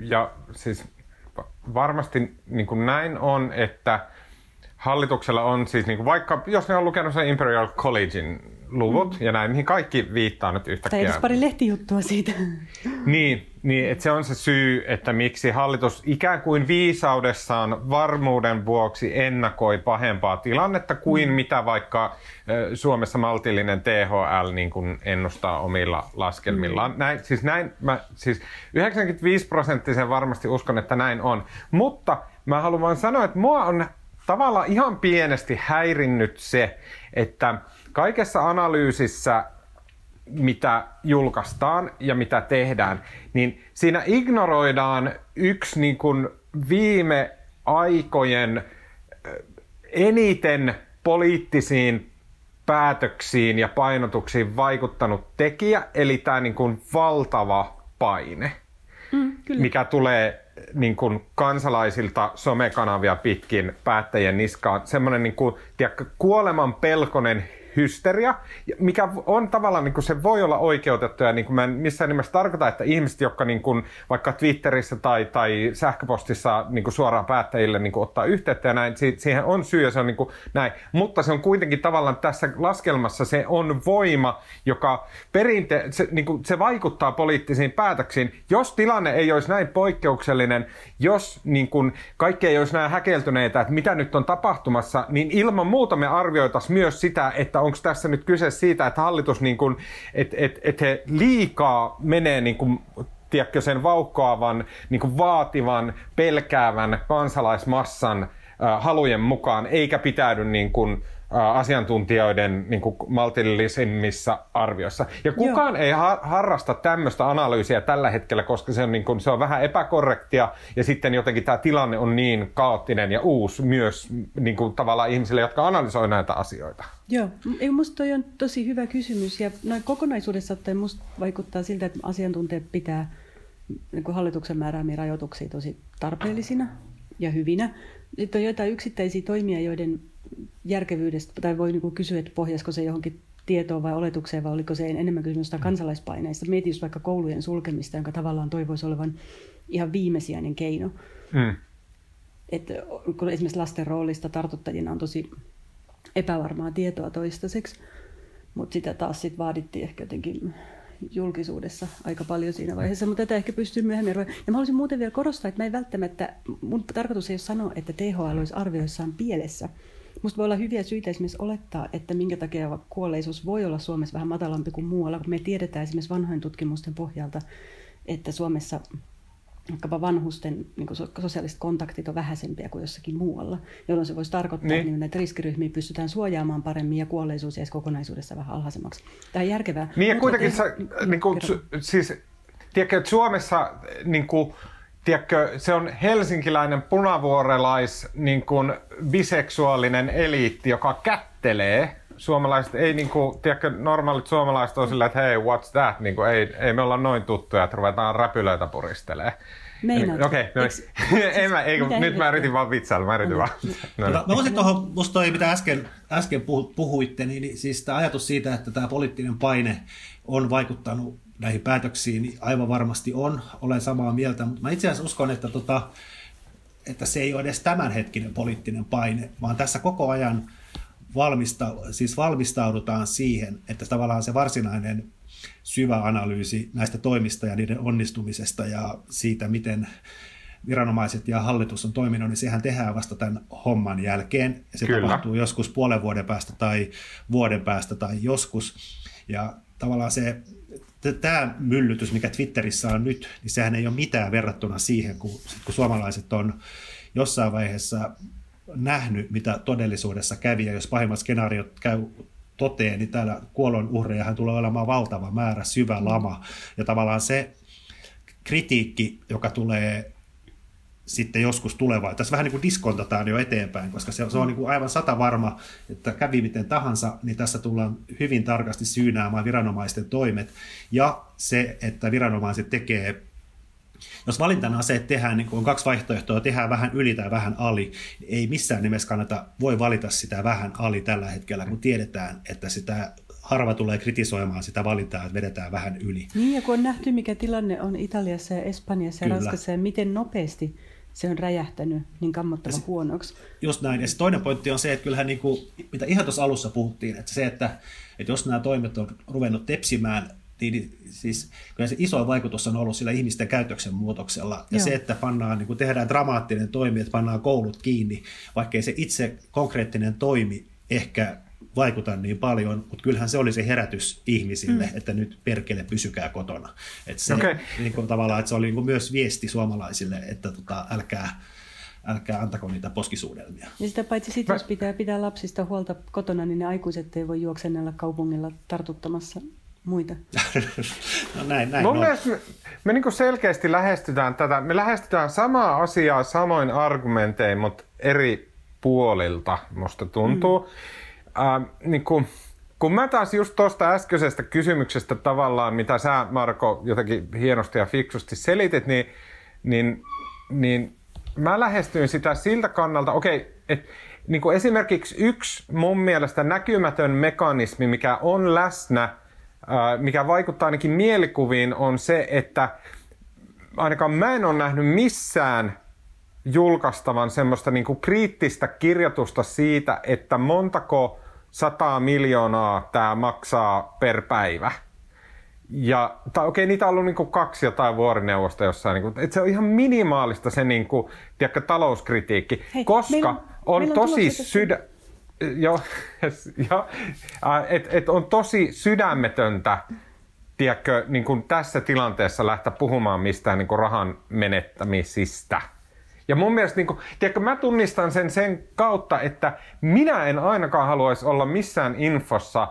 Speaker 1: ja siis varmasti niin kuin näin on, että hallituksella on siis, niin kuin vaikka jos ne on lukenut sen Imperial Collegein luvut mm. ja näin, mihin kaikki viittaa nyt yhtäkkiä.
Speaker 3: Tai edes pari lehtijuttua siitä.
Speaker 1: Niin, niin että se on se syy, että miksi hallitus ikään kuin viisaudessaan varmuuden vuoksi ennakoi pahempaa tilannetta kuin mm. mitä vaikka Suomessa maltillinen THL niin kuin ennustaa omilla laskelmillaan. Mm. Näin, siis näin, mä, siis 95 prosenttisen varmasti uskon, että näin on. Mutta mä haluan vain sanoa, että mua on tavallaan ihan pienesti häirinnyt se, että kaikessa analyysissä, mitä julkaistaan ja mitä tehdään, niin siinä ignoroidaan yksi niin kuin viime aikojen eniten poliittisiin päätöksiin ja painotuksiin vaikuttanut tekijä, eli tämä niin kuin valtava paine, mm, kyllä. mikä tulee niin kuin kansalaisilta somekanavia pitkin päättäjien niskaan. Semmoinen niin kuin, tiedätkö, kuoleman pelkonen hysteria, mikä on tavallaan, niin kuin se voi olla oikeutettu ja niin kuin mä en missään nimessä tarkoita, että ihmiset, jotka niin kuin, vaikka Twitterissä tai, tai sähköpostissa niin kuin suoraan päättäjille niin kuin ottaa yhteyttä ja näin, siihen on syy ja se on niin kuin näin. Mutta se on kuitenkin tavallaan tässä laskelmassa se on voima, joka perinte, se, niin kuin, se vaikuttaa poliittisiin päätöksiin. Jos tilanne ei olisi näin poikkeuksellinen, jos niin kuin, kaikki ei olisi näin häkeltyneitä, että mitä nyt on tapahtumassa, niin ilman muuta me arvioitaisiin myös sitä, että onko tässä nyt kyse siitä, että hallitus, niin kuin, että et, et he liikaa menee niin kuin, tiedätkö, sen vauhkoavan, niin vaativan, pelkäävän kansalaismassan halujen mukaan, eikä pitäydy niin kuin, asiantuntijoiden niin kuin maltillisimmissa arvioissa. Ja kukaan Joo. ei ha- harrasta tämmöistä analyysiä tällä hetkellä, koska se on, niin kuin, se on vähän epäkorrektia ja sitten jotenkin tämä tilanne on niin kaoottinen ja uusi myös niin kuin, tavallaan ihmisille, jotka analysoivat näitä asioita.
Speaker 3: Joo, minusta toi on tosi hyvä kysymys ja noin kokonaisuudessa ottaen musta vaikuttaa siltä, että asiantuntijat pitää niin kuin hallituksen määräämiä rajoituksia tosi tarpeellisina ja hyvinä. Sitten on joitain yksittäisiä toimia, joiden järkevyydestä, tai voi niin kysyä, että pohjasko se johonkin tietoon vai oletukseen, vai oliko se enemmän kysymys kansalaispaineista. Mietin just vaikka koulujen sulkemista, jonka tavallaan toivoisi olevan ihan viimesijainen keino. Mm. Että kun esimerkiksi lasten roolista tartuttajina on tosi epävarmaa tietoa toistaiseksi, mutta sitä taas sit vaadittiin ehkä jotenkin julkisuudessa aika paljon siinä vaiheessa, mutta tätä ehkä pystyy myöhemmin. Ja mä haluaisin muuten vielä korostaa, että mä en välttämättä, mun tarkoitus ei ole sanoa, että THL olisi arvioissaan pielessä. Musta voi olla hyviä syitä esimerkiksi olettaa, että minkä takia kuolleisuus voi olla Suomessa vähän matalampi kuin muualla, kun me tiedetään esimerkiksi vanhojen tutkimusten pohjalta, että Suomessa vaikkapa vanhusten niin sosiaaliset kontaktit on vähäisempiä kuin jossakin muualla, jolloin se voisi tarkoittaa, niin. että näitä riskiryhmiä pystytään suojaamaan paremmin ja kuolleisuus jäisi kokonaisuudessa vähän alhaisemmaksi. Tämä on järkevää.
Speaker 1: Niin ja kuitenkin te... sä, niin kuin, siis, tiedätkö, että Suomessa niin kuin, tiedätkö, se on helsinkiläinen punavuorelais niin kuin, biseksuaalinen eliitti, joka kättelee suomalaiset ei niinku, tiedätkö, normaalit suomalaiset on sillä, että hei, what's that? Niinku, ei, ei me olla noin tuttuja, että ruvetaan räpylöitä puristelee.
Speaker 3: Meinaat?
Speaker 1: Okei, okay, no, siis, en mä, ei, nyt mä yritin vaan vitsailla, mä yritin vaan.
Speaker 2: No, no. Mä voisin tuohon, musta toi, mitä äsken, äsken puhuitte, niin, niin siis tämä ajatus siitä, että tämä poliittinen paine on vaikuttanut näihin päätöksiin, niin aivan varmasti on, olen samaa mieltä, mutta mä itse asiassa uskon, että, tota, että se ei ole edes tämänhetkinen poliittinen paine, vaan tässä koko ajan – valmista, siis valmistaudutaan siihen, että tavallaan se varsinainen syvä analyysi näistä toimista ja niiden onnistumisesta ja siitä, miten viranomaiset ja hallitus on toiminut, niin sehän tehdään vasta tämän homman jälkeen. Ja se Kyllä. tapahtuu joskus puolen vuoden päästä tai vuoden päästä tai joskus. Ja tavallaan se, tämä myllytys, mikä Twitterissä on nyt, niin sehän ei ole mitään verrattuna siihen, kun, kun suomalaiset on jossain vaiheessa nähnyt, mitä todellisuudessa kävi, ja jos pahimmat skenaariot käy toteen, niin täällä kuolon uhreja tulee olemaan valtava määrä, syvä lama, ja tavallaan se kritiikki, joka tulee sitten joskus tulevaa. Tässä vähän niin kuin diskontataan jo eteenpäin, koska se, se on niin kuin aivan sata varma, että kävi miten tahansa, niin tässä tullaan hyvin tarkasti syynäämään viranomaisten toimet. Ja se, että viranomaiset tekee jos valintana se, että tehdään, niin on kaksi vaihtoehtoa, tehdään vähän yli tai vähän ali, ei missään nimessä kannata, voi valita sitä vähän ali tällä hetkellä, kun tiedetään, että sitä harva tulee kritisoimaan sitä valintaa, että vedetään vähän yli.
Speaker 3: Niin, ja kun on nähty, mikä tilanne on Italiassa ja Espanjassa ja Kyllä. Ranskassa ja miten nopeasti se on räjähtänyt niin kammottavan se, huonoksi.
Speaker 2: Just näin. Ja se toinen pointti on se, että kyllähän niin kuin, mitä ihan tuossa alussa puhuttiin, että se, että, että jos nämä toimet on ruvennut tepsimään niin siis kyllä se iso vaikutus on ollut sillä ihmisten käytöksen muutoksella. Ja Joo. se, että pannaan, niin kun tehdään dramaattinen toimi, että pannaan koulut kiinni, vaikkei se itse konkreettinen toimi ehkä vaikuta niin paljon, mutta kyllähän se oli se herätys ihmisille, mm. että nyt perkele pysykää kotona. Että se, okay. niin kuin, tavallaan, että se oli niin kuin myös viesti suomalaisille, että tota, älkää, älkää antako niitä poskisuudelmia.
Speaker 3: Ja sitä paitsi sitten, jos pitää pitää lapsista huolta kotona, niin ne aikuiset ei voi juoksennella kaupungilla tartuttamassa muita?
Speaker 2: no näin, näin
Speaker 1: Mun no. mielestä me, me niin selkeästi lähestytään tätä, me lähestytään samaa asiaa samoin argumentein, mutta eri puolilta, musta tuntuu. Mm. Äh, niin kuin, kun mä taas just tuosta äskeisestä kysymyksestä tavallaan, mitä sä Marko jotenkin hienosti ja fiksusti selitit, niin, niin, niin mä lähestyin sitä siltä kannalta, okei, okay, että niin esimerkiksi yksi mun mielestä näkymätön mekanismi, mikä on läsnä – mikä vaikuttaa ainakin mielikuviin, on se, että ainakaan mä en ole nähnyt missään julkaistavan semmoista niin kuin kriittistä kirjoitusta siitä, että montako sataa miljoonaa tämä maksaa per päivä. Ja, tai okei, niitä on ollut niin kaksi jotain vuorineuvosta jossain. Niin kuin, että se on ihan minimaalista se niin kuin, tiedätkö, talouskritiikki, Hei, koska meillä on, meillä on tosi sydä... Joo, jo, et, et on tosi sydämetöntä tiedätkö, niin kuin tässä tilanteessa lähteä puhumaan mistään niin kuin rahan menettämisistä. Ja mun mielestä, niin kuin, tiedätkö, mä tunnistan sen sen kautta, että minä en ainakaan haluaisi olla missään infossa,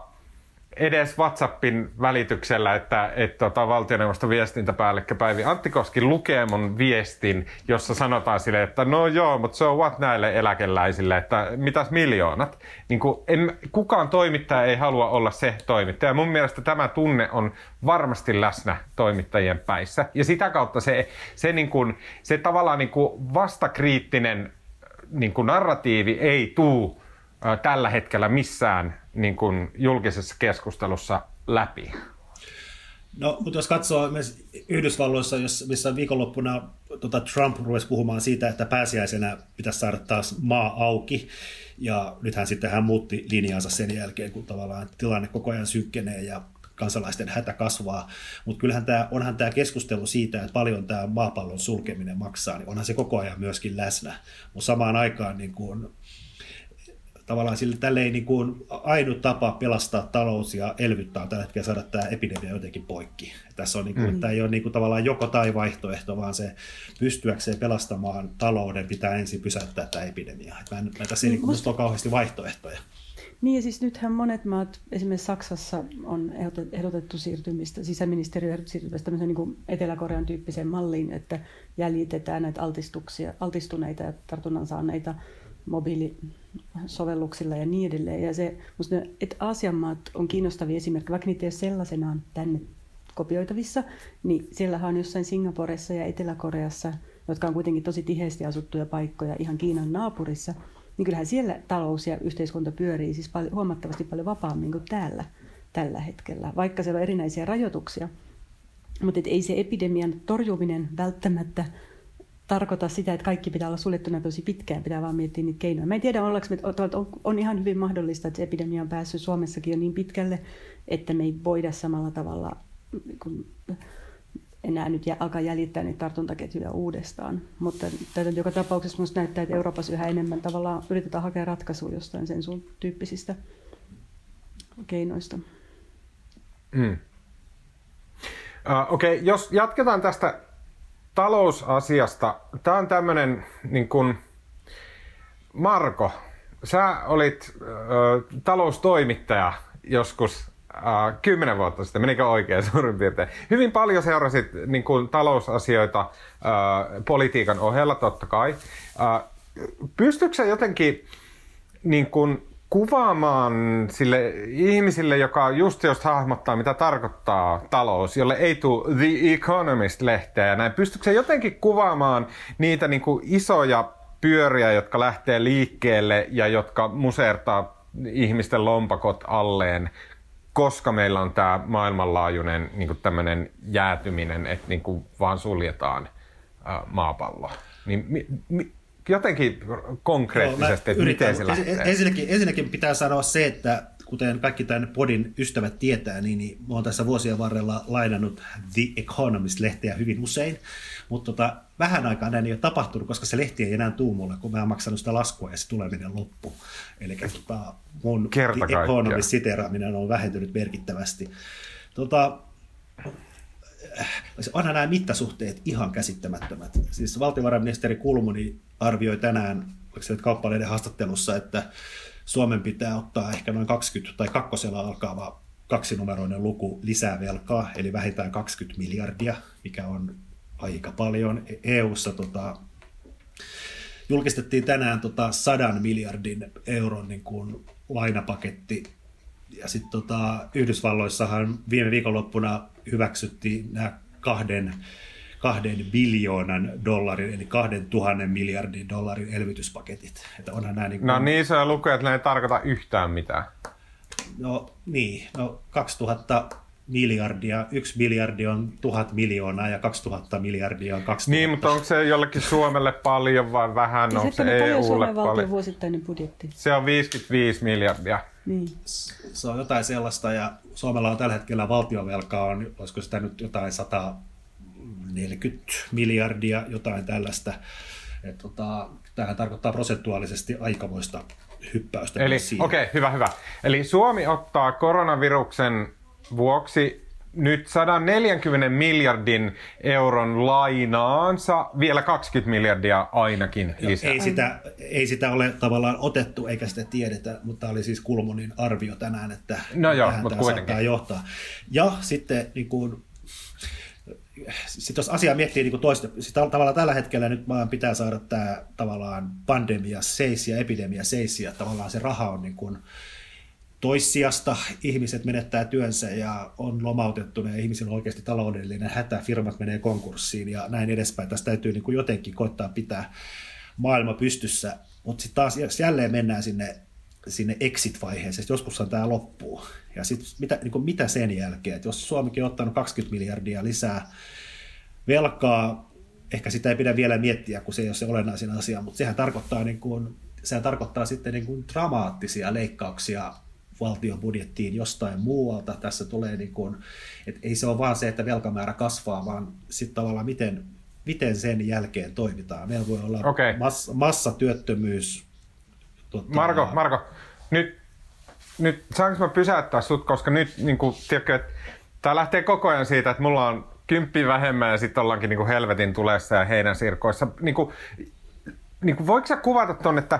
Speaker 1: edes WhatsAppin välityksellä, että, että tota, valtioneuvoston viestintäpäällikkö Päivi Antti Koski lukee mun viestin, jossa sanotaan sille, että no joo, mutta se on what näille eläkeläisille, että mitäs miljoonat. Niin kuin, en, kukaan toimittaja ei halua olla se toimittaja. Mun mielestä tämä tunne on varmasti läsnä toimittajien päissä. Ja sitä kautta se, se, niin kuin, se tavallaan niin kuin vastakriittinen niin kuin narratiivi ei tuu tällä hetkellä missään niin kuin julkisessa keskustelussa läpi?
Speaker 2: No, mutta jos katsoo myös Yhdysvalloissa, missä viikonloppuna tota Trump rupesi puhumaan siitä, että pääsiäisenä pitäisi saada taas maa auki, ja nythän sitten hän muutti linjansa sen jälkeen, kun tavallaan tilanne koko ajan synkkenee ja kansalaisten hätä kasvaa. Mutta kyllähän tämä, onhan tämä keskustelu siitä, että paljon tämä maapallon sulkeminen maksaa, niin onhan se koko ajan myöskin läsnä. Mutta samaan aikaan niin kuin tavallaan sille tälleen niin kuin ainut tapa pelastaa talous ja elvyttää on tällä hetkellä saada tämä epidemia jotenkin poikki. Tässä on niin kuin, mm. tämä ei ole niin kuin tavallaan joko tai vaihtoehto, vaan se pystyäkseen pelastamaan talouden pitää ensin pysäyttää tämä epidemia. Mä en, mä tässä ei niin Must... ole kauheasti vaihtoehtoja.
Speaker 3: Niin ja siis nythän monet maat, esimerkiksi Saksassa on ehdotettu siirtymistä, sisäministeriö ehdotettu siirtymistä tämmöiseen niin Etelä-Korean tyyppiseen malliin, että jäljitetään näitä altistuksia, altistuneita ja tartunnan saaneita mobiilisovelluksilla ja niin edelleen. Ja se, musta, että Aasian maat on kiinnostavia esimerkkejä, vaikka niitä ei ole sellaisenaan tänne kopioitavissa, niin siellähän on jossain Singaporessa ja Etelä-Koreassa, jotka on kuitenkin tosi tiheästi asuttuja paikkoja ihan Kiinan naapurissa, niin kyllähän siellä talous ja yhteiskunta pyörii siis paljon, huomattavasti paljon vapaammin kuin täällä tällä hetkellä, vaikka siellä on erinäisiä rajoituksia. Mutta ei se epidemian torjuminen välttämättä tarkoita sitä, että kaikki pitää olla suljettuna tosi pitkään, pitää vaan miettiä niitä keinoja. Mä en tiedä, ollaanko me, on, on ihan hyvin mahdollista, että se epidemia on päässyt Suomessakin jo niin pitkälle, että me ei voida samalla tavalla kun enää nyt alkaa jäljittää niitä tartuntaketjuja uudestaan. Mutta tätä joka tapauksessa minusta näyttää, että Euroopassa yhä enemmän tavallaan yritetään hakea ratkaisua jostain sen sun tyyppisistä keinoista.
Speaker 1: Mm. Uh, Okei, okay, jos jatketaan tästä talousasiasta. Tämä on tämmöinen niin kuin, Marko, sä olit ö, taloustoimittaja joskus äh, kymmenen vuotta sitten, menikö oikein suurin piirtein. Hyvin paljon seurasit niin kuin, talousasioita äh, politiikan ohella totta kai. Äh, pystytkö sä jotenkin niin kuin, kuvaamaan sille ihmisille, joka just jos hahmottaa, mitä tarkoittaa talous, jolle ei tule The Economist-lehteä ja näin. Pystytkö se jotenkin kuvaamaan niitä niin kuin isoja pyöriä, jotka lähtee liikkeelle ja jotka musertaa ihmisten lompakot alleen, koska meillä on tämä maailmanlaajuinen niin kuin tämmöinen jäätyminen, että niin kuin vaan suljetaan maapallo. Niin, mi, mi, jotenkin konkreettisesti, Joo, että miten se lähtee?
Speaker 2: Ensinnäkin, ensinnäkin pitää sanoa se, että kuten kaikki tämän podin ystävät tietää, niin, niin mä oon tässä vuosien varrella lainannut The Economist-lehteä hyvin usein, mutta tota, vähän aikaa näin ei ole tapahtunut, koska se lehti ei enää tuu mulle, kun mä oon maksanut sitä laskua ja se tuleminen loppu. Eli tota, mun Kerta The Economist-siteraaminen on vähentynyt merkittävästi. Tota, onhan nämä mittasuhteet ihan käsittämättömät. Siis valtiovarainministeri Kulmuni arvioi tänään kauppaleiden haastattelussa, että Suomen pitää ottaa ehkä noin 20 tai kakkosella alkaava kaksinumeroinen luku lisää velkaa, eli vähintään 20 miljardia, mikä on aika paljon. EU-ssa tota, julkistettiin tänään tota 100 miljardin euron niin kuin lainapaketti, ja sitten tota, Yhdysvalloissahan viime viikonloppuna hyväksyttiin nämä kahden, kahden biljoonan dollarin, eli kahden tuhannen miljardin dollarin elvytyspaketit. Että onhan nämä niin kuin...
Speaker 1: No niin, se lukuja, että ne ei tarkoita yhtään mitään.
Speaker 2: No niin, no 2000 miljardia, yksi miljardi on tuhat miljoonaa ja 2000 miljardia on 2000.
Speaker 1: Niin, mutta onko se jollekin Suomelle paljon vai vähän?
Speaker 3: Ja onko se EUlle paljon? vuosittainen budjetti?
Speaker 1: Se on 55 miljardia.
Speaker 3: Niin.
Speaker 2: Se on jotain sellaista ja Suomella on tällä hetkellä valtiovelkaa, on, olisiko sitä nyt jotain 140 miljardia, jotain tällaista. Et, tota, tämähän tarkoittaa prosentuaalisesti aikamoista hyppäystä.
Speaker 1: Eli okei, okay, hyvä, hyvä. Eli Suomi ottaa koronaviruksen vuoksi nyt 140 miljardin euron lainaansa vielä 20 miljardia ainakin lisää.
Speaker 2: Ei sitä, ei sitä ole tavallaan otettu eikä sitä tiedetä, mutta oli siis Kulmunin arvio tänään, että
Speaker 1: no joo,
Speaker 2: tähän
Speaker 1: mutta
Speaker 2: tämä
Speaker 1: kuitenkin.
Speaker 2: saattaa johtaa. Ja sitten niin kuin, sitten jos asiaa miettii niin toista, siis tavallaan tällä hetkellä nyt vaan pitää saada tämä tavallaan pandemia seis ja epidemia seis ja tavallaan se raha on niin kuin, toissijasta, ihmiset menettää työnsä ja on lomautettuna ja ihmisillä on oikeasti taloudellinen hätä, firmat menee konkurssiin ja näin edespäin. Tästä täytyy niin kuin jotenkin koittaa pitää maailma pystyssä, mutta sitten taas jälleen mennään sinne, sinne exit-vaiheeseen, joskushan tämä loppuu. Ja sitten mitä, niin kuin mitä sen jälkeen, että jos Suomikin on ottanut 20 miljardia lisää velkaa, ehkä sitä ei pidä vielä miettiä, kun se ei ole se olennaisin asia, mutta sehän tarkoittaa, niin kuin, sehän tarkoittaa sitten niin kuin dramaattisia leikkauksia valtion budjettiin jostain muualta. Tässä tulee, niin kuin, että ei se ole vaan se, että velkamäärä kasvaa, vaan sitten tavallaan miten, miten sen jälkeen toimitaan. Meillä voi olla
Speaker 1: okay.
Speaker 2: mass, massatyöttömyys.
Speaker 1: Tota... Marko, Marko, nyt, nyt saanko mä pysäyttää sut, koska nyt niin kuin, tiedätkö, että tämä lähtee koko ajan siitä, että mulla on kymppi vähemmän ja sitten ollaankin niin kuin helvetin tulessa ja heidän sirkoissa. Niin kuin, niin kuin, voiko sä kuvata tuonne, että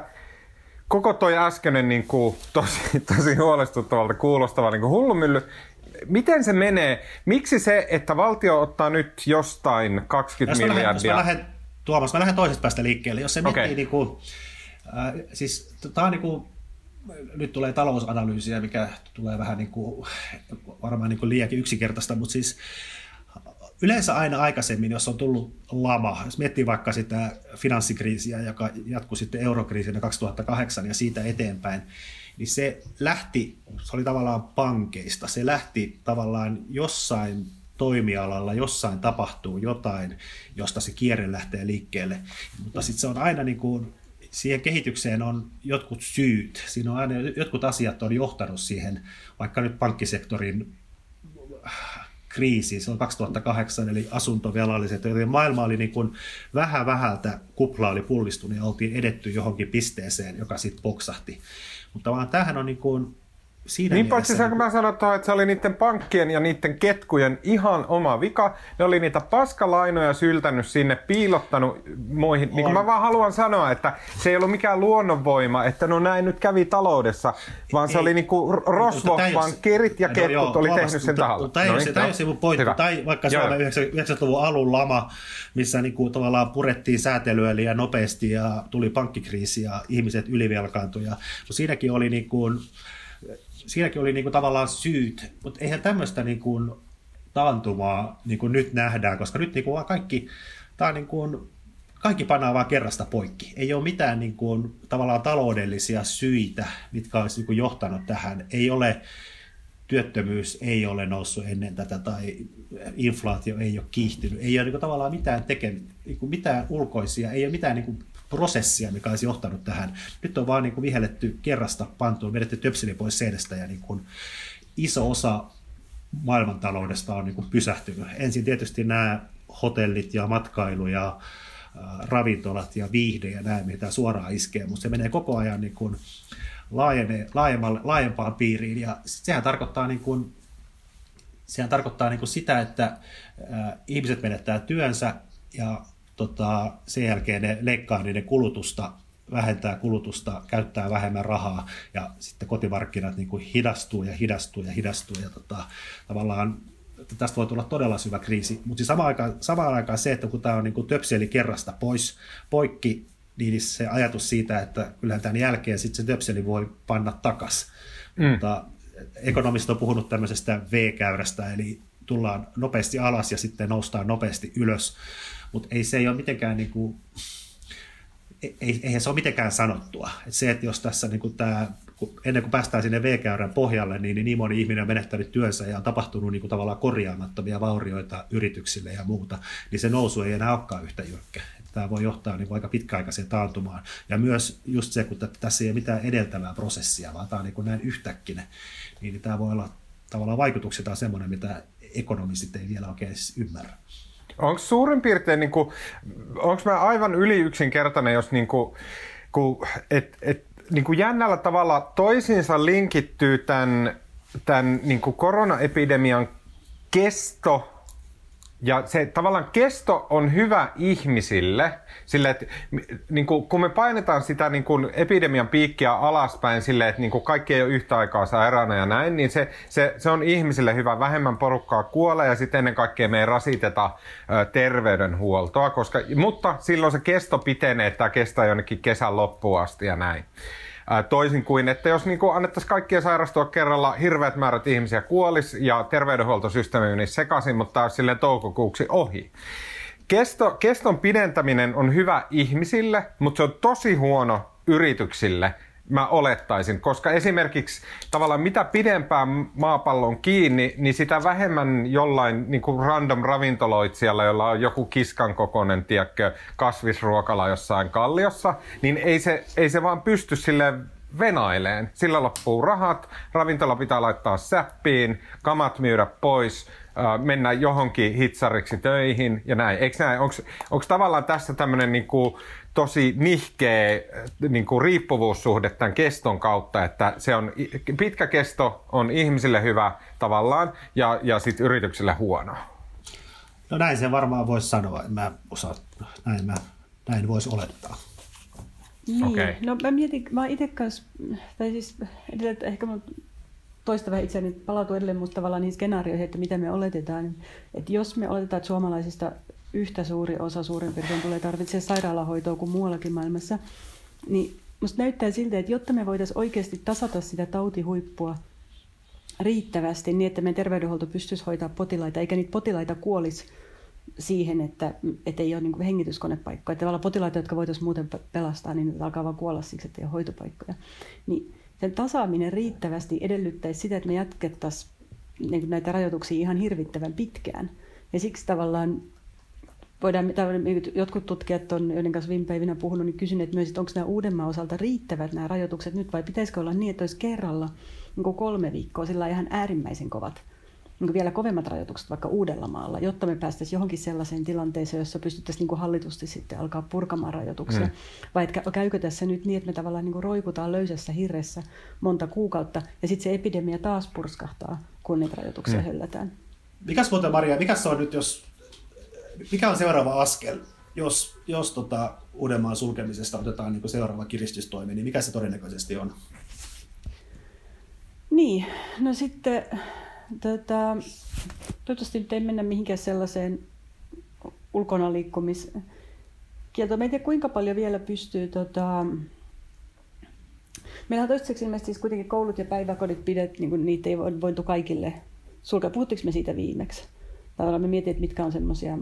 Speaker 1: koko toi äskeinen niin kuin, tosi, tosi huolestuttavalta kuulostava niin kuin hullumylly, miten se menee? Miksi se, että valtio ottaa nyt jostain 20 jos miljardia? Lähden, jos
Speaker 2: mä lähden, Tuomas, mä lähden toisesta päästä liikkeelle. Jos se okay. miettii, niin kuin, äh, siis tämä on niin kuin, nyt tulee talousanalyysiä, mikä tulee vähän niin kuin, varmaan niin kuin liiankin yksinkertaista, mutta siis yleensä aina aikaisemmin, jos on tullut lama, jos miettii vaikka sitä finanssikriisiä, joka jatkui sitten eurokriisinä 2008 ja siitä eteenpäin, niin se lähti, se oli tavallaan pankeista, se lähti tavallaan jossain toimialalla, jossain tapahtuu jotain, josta se kierre lähtee liikkeelle, mutta sitten se on aina niin kuin, siihen kehitykseen on jotkut syyt, siinä on aina jotkut asiat on johtanut siihen, vaikka nyt pankkisektorin kriisi, se on 2008, eli asuntovelalliset, joten maailma oli niin kuin vähän vähältä, kupla oli pullistunut ja oltiin edetty johonkin pisteeseen, joka sitten poksahti. Mutta vaan tämähän on niin kuin
Speaker 1: Siinä niin paitsi saanko mä sanoa tuohon, että se oli niiden pankkien ja niiden ketkujen ihan oma vika. Ne oli niitä paskalainoja syltänyt sinne, piilottanut muihin. Niin kuin mä vaan haluan sanoa, että se ei ollut mikään luonnonvoima, että no näin nyt kävi taloudessa, vaan se ei, oli niinku rosvo, vaan kerit ja ketkut no, joo, oli tehnyt sen tahalla.
Speaker 2: Tämä ei no, niin, ole se mun pointti. Tai vaikka Suomen 90-luvun alun lama, missä niinku tavallaan purettiin säätelyä liian nopeasti ja tuli pankkikriisi ja ihmiset ylivelkaantuivat. No siinäkin oli niinku, siinäkin oli niin kuin tavallaan syyt, mutta eihän tämmöistä niin kuin taantumaa niin kuin nyt nähdään, koska nyt niin kuin kaikki, tämä niin kuin, kaikki pannaan vaan kerrasta poikki. Ei ole mitään niin kuin, tavallaan taloudellisia syitä, mitkä olisi niin kuin johtanut tähän. Ei ole työttömyys ei ole noussut ennen tätä tai inflaatio ei ole kiihtynyt. Ei ole niin kuin, tavallaan mitään, teke, niin mitään ulkoisia, ei ole mitään niin kuin, prosessia, mikä olisi johtanut tähän. Nyt on vaan niin kuin vihelletty kerrasta pantuun, vedetty töpseli pois seinästä ja niin kuin iso osa maailmantaloudesta on niin kuin pysähtynyt. Ensin tietysti nämä hotellit ja matkailu ja ravintolat ja viihde ja nämä, mitä suoraan iskee, mutta se menee koko ajan niin kuin laajene, laajempaan piiriin ja sehän tarkoittaa niin kuin, sehän tarkoittaa niin kuin sitä, että ihmiset menettää työnsä ja tota, sen jälkeen ne leikkaa niiden kulutusta, vähentää kulutusta, käyttää vähemmän rahaa ja sitten kotimarkkinat niin kuin hidastuu ja hidastuu ja hidastuu ja tota, tavallaan tästä voi tulla todella syvä kriisi. Mutta siis samaan aikaan, samaan aikaan se, että kun tämä on niin kuin töpseli kerrasta pois, poikki, niin se ajatus siitä, että kyllähän tämän jälkeen sitten se töpseli voi panna takas. Mm. Mutta ekonomista on puhunut tämmöisestä V-käyrästä, eli tullaan nopeasti alas ja sitten noustaan nopeasti ylös mutta ei se ei ole mitenkään niin kuin, ei, eihän se ole mitenkään sanottua. Et se, että jos tässä niin kuin tämä, ennen kuin päästään sinne V-käyrän pohjalle, niin, niin moni ihminen on menettänyt työnsä ja on tapahtunut niin kuin tavallaan korjaamattomia vaurioita yrityksille ja muuta, niin se nousu ei enää olekaan yhtä jyrkkä. Tämä voi johtaa niin kuin aika pitkäaikaiseen taantumaan. Ja myös just se, kun tässä ei ole mitään edeltävää prosessia, vaan tämä on niin kuin näin yhtäkkinen, niin tämä voi olla tavallaan vaikutuksiltaan semmoinen, mitä ekonomistit ei vielä oikein ymmärrä.
Speaker 1: Onko suurin piirtein, niin onko mä aivan yli yksinkertainen, jos niin kuin, kun, et, et, niin kuin jännällä tavalla toisiinsa linkittyy tämän, tämän niin kuin koronaepidemian kesto ja se tavallaan kesto on hyvä ihmisille, sille, että niin kuin, kun me painetaan sitä niin kuin epidemian piikkiä alaspäin sille, että niin kuin kaikki ei ole yhtä aikaa sairaana ja näin, niin se, se, se on ihmisille hyvä. Vähemmän porukkaa kuolee ja sitten ennen kaikkea me ei rasiteta ö, terveydenhuoltoa, koska, mutta silloin se kesto pitenee, että tämä kestää jonnekin kesän loppuun asti ja näin. Toisin kuin, että jos niin annettaisiin kaikkia sairastua kerralla, hirveät määrät ihmisiä kuolis ja terveydenhuoltosysteemi menisi sekaisin, mutta tämä olisi toukokuuksi ohi. Kesto, keston pidentäminen on hyvä ihmisille, mutta se on tosi huono yrityksille, mä olettaisin, koska esimerkiksi tavallaan mitä pidempään maapallo on kiinni, niin sitä vähemmän jollain niin kuin random ravintoloitsijalla, jolla on joku kiskan kokoinen tiedätkö, kasvisruokala jossain kalliossa, niin ei se, ei se vaan pysty sille venaileen. Sillä loppuu rahat, ravintola pitää laittaa säppiin, kamat myydä pois, mennä johonkin hitsariksi töihin ja näin. Näin? Onko tavallaan tässä tämmöinen niinku tosi nihkeä niinku riippuvuussuhde tämän keston kautta, että se on, pitkä kesto on ihmisille hyvä tavallaan ja, ja sitten yrityksille huono?
Speaker 2: No näin se varmaan voisi sanoa. Mä osaa, näin, mä, näin voisi olettaa.
Speaker 3: Niin, okay. no mä mietin, mä itse kanssa, tai siis edelleen, ehkä mä toista vähän itseäni palautuu edelleen mutta tavallaan niihin skenaarioihin, että mitä me oletetaan. Että jos me oletetaan, että suomalaisista yhtä suuri osa suurin piirtein tulee tarvitsemaan sairaalahoitoa kuin muuallakin maailmassa, niin musta näyttää siltä, että jotta me voitaisiin oikeasti tasata sitä tautihuippua riittävästi niin, että meidän terveydenhuolto pystyisi hoitaa potilaita, eikä niitä potilaita kuolisi siihen, että, että ei ole niin hengityskonepaikkoja. Että tavallaan potilaita, jotka voitaisiin muuten pelastaa, niin alkaa vaan kuolla siksi, että ei ole hoitopaikkoja. Niin sen tasaaminen riittävästi edellyttäisi sitä, että me jatkettaisiin niin näitä rajoituksia ihan hirvittävän pitkään. Ja siksi tavallaan voidaan, jotkut tutkijat on, joiden kanssa viime päivinä puhunut, niin kysyneet myös, että onko nämä Uudenmaan osalta riittävät nämä rajoitukset nyt vai pitäisikö olla niin, että olisi kerralla niin kolme viikkoa sillä ihan äärimmäisen kovat niin vielä kovemmat rajoitukset vaikka Uudellamaalla, jotta me päästäisiin johonkin sellaiseen tilanteeseen, jossa pystyttäisiin niin hallitusti sitten alkaa purkamaan rajoituksia. Mm. Vai että käykö tässä nyt niin, että me tavallaan niin roikutaan löysässä hirressä monta kuukautta ja sitten se epidemia taas purskahtaa, kun niitä rajoituksia mm. höllätään.
Speaker 2: Mikäs muuten Maria, mikä se on nyt, jos, mikä on seuraava askel, jos, jos tota Uudenmaan sulkemisesta otetaan niin seuraava kiristystoimi, niin mikä se todennäköisesti on?
Speaker 3: Niin, no sitten Tota, toivottavasti nyt ei mennä mihinkään sellaiseen ulkona liikkumiskieltoon. Mä en tiedä kuinka paljon vielä pystyy tota, Meillä on toistaiseksi ilmeisesti siis kuitenkin koulut ja päiväkodit pidet, niin niitä ei voitu kaikille sulkea. Puhuttiinko me siitä viimeksi? Tavallaan me mietin, että mitkä on semmoisia...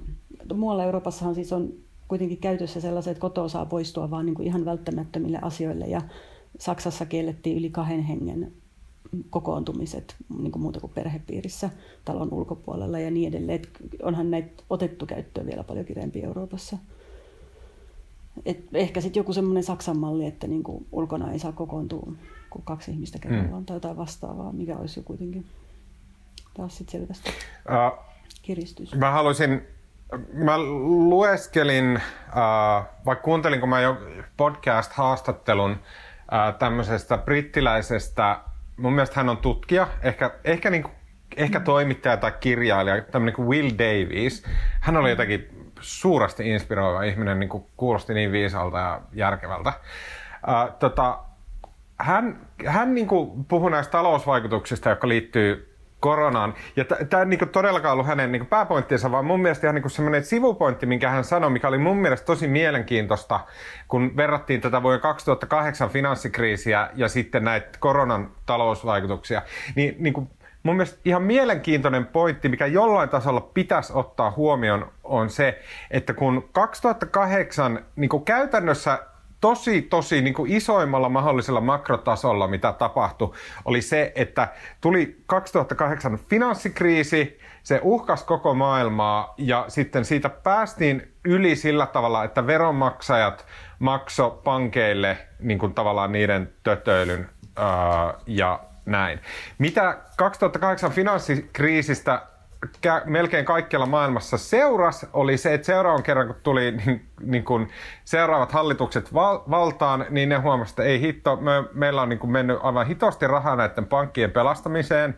Speaker 3: Muualla Euroopassahan siis on kuitenkin käytössä sellaiset, että kotoa saa poistua vaan niin kuin ihan välttämättömille asioille. Ja Saksassa kiellettiin yli kahden hengen kokoontumiset niin kuin muuta kuin perhepiirissä talon ulkopuolella ja niin edelleen. Et onhan näitä otettu käyttöön vielä paljon kireempi Euroopassa. Et ehkä sitten joku semmoinen Saksan malli, että niin kuin ulkona ei saa kokoontua kuin kaksi ihmistä kerrallaan mm. tai jotain vastaavaa, mikä olisi jo kuitenkin taas sitten selvästi uh, kiristys.
Speaker 1: Mä haluaisin Mä lueskelin, uh, vaikka kuuntelinko mä jo podcast-haastattelun uh, tämmöisestä brittiläisestä mun mielestä hän on tutkija, ehkä, ehkä, niin kuin, ehkä toimittaja tai kirjailija, tämmöinen kuin Will Davies. Hän oli jotenkin suuresti inspiroiva ihminen, niin kuin kuulosti niin viisalta ja järkevältä. Uh, tota, hän hän niin kuin puhui näistä talousvaikutuksista, jotka liittyy koronaan. Ja tämä ei niin todellakaan ollut hänen niin pääpointtinsa, vaan mun mielestä ihan niin semmoinen sivupointti, minkä hän sanoi, mikä oli mun mielestä tosi mielenkiintoista, kun verrattiin tätä vuoden 2008 finanssikriisiä ja sitten näitä koronan talousvaikutuksia. Niin, niin kuin mun mielestä ihan mielenkiintoinen pointti, mikä jollain tasolla pitäisi ottaa huomioon, on se, että kun 2008 niin kuin käytännössä tosi, tosi niin kuin isoimmalla mahdollisella makrotasolla, mitä tapahtui, oli se, että tuli 2008 finanssikriisi, se uhkas koko maailmaa ja sitten siitä päästiin yli sillä tavalla, että veronmaksajat makso pankeille niin kuin tavallaan niiden tötöilyn ää, ja näin. Mitä 2008 finanssikriisistä melkein kaikkialla maailmassa seuras, oli se, että seuraavan kerran kun tuli niin, niin kun seuraavat hallitukset val- valtaan, niin ne huomasivat, että ei hitto, me, meillä on niin kun mennyt aivan hitosti rahaa näiden pankkien pelastamiseen.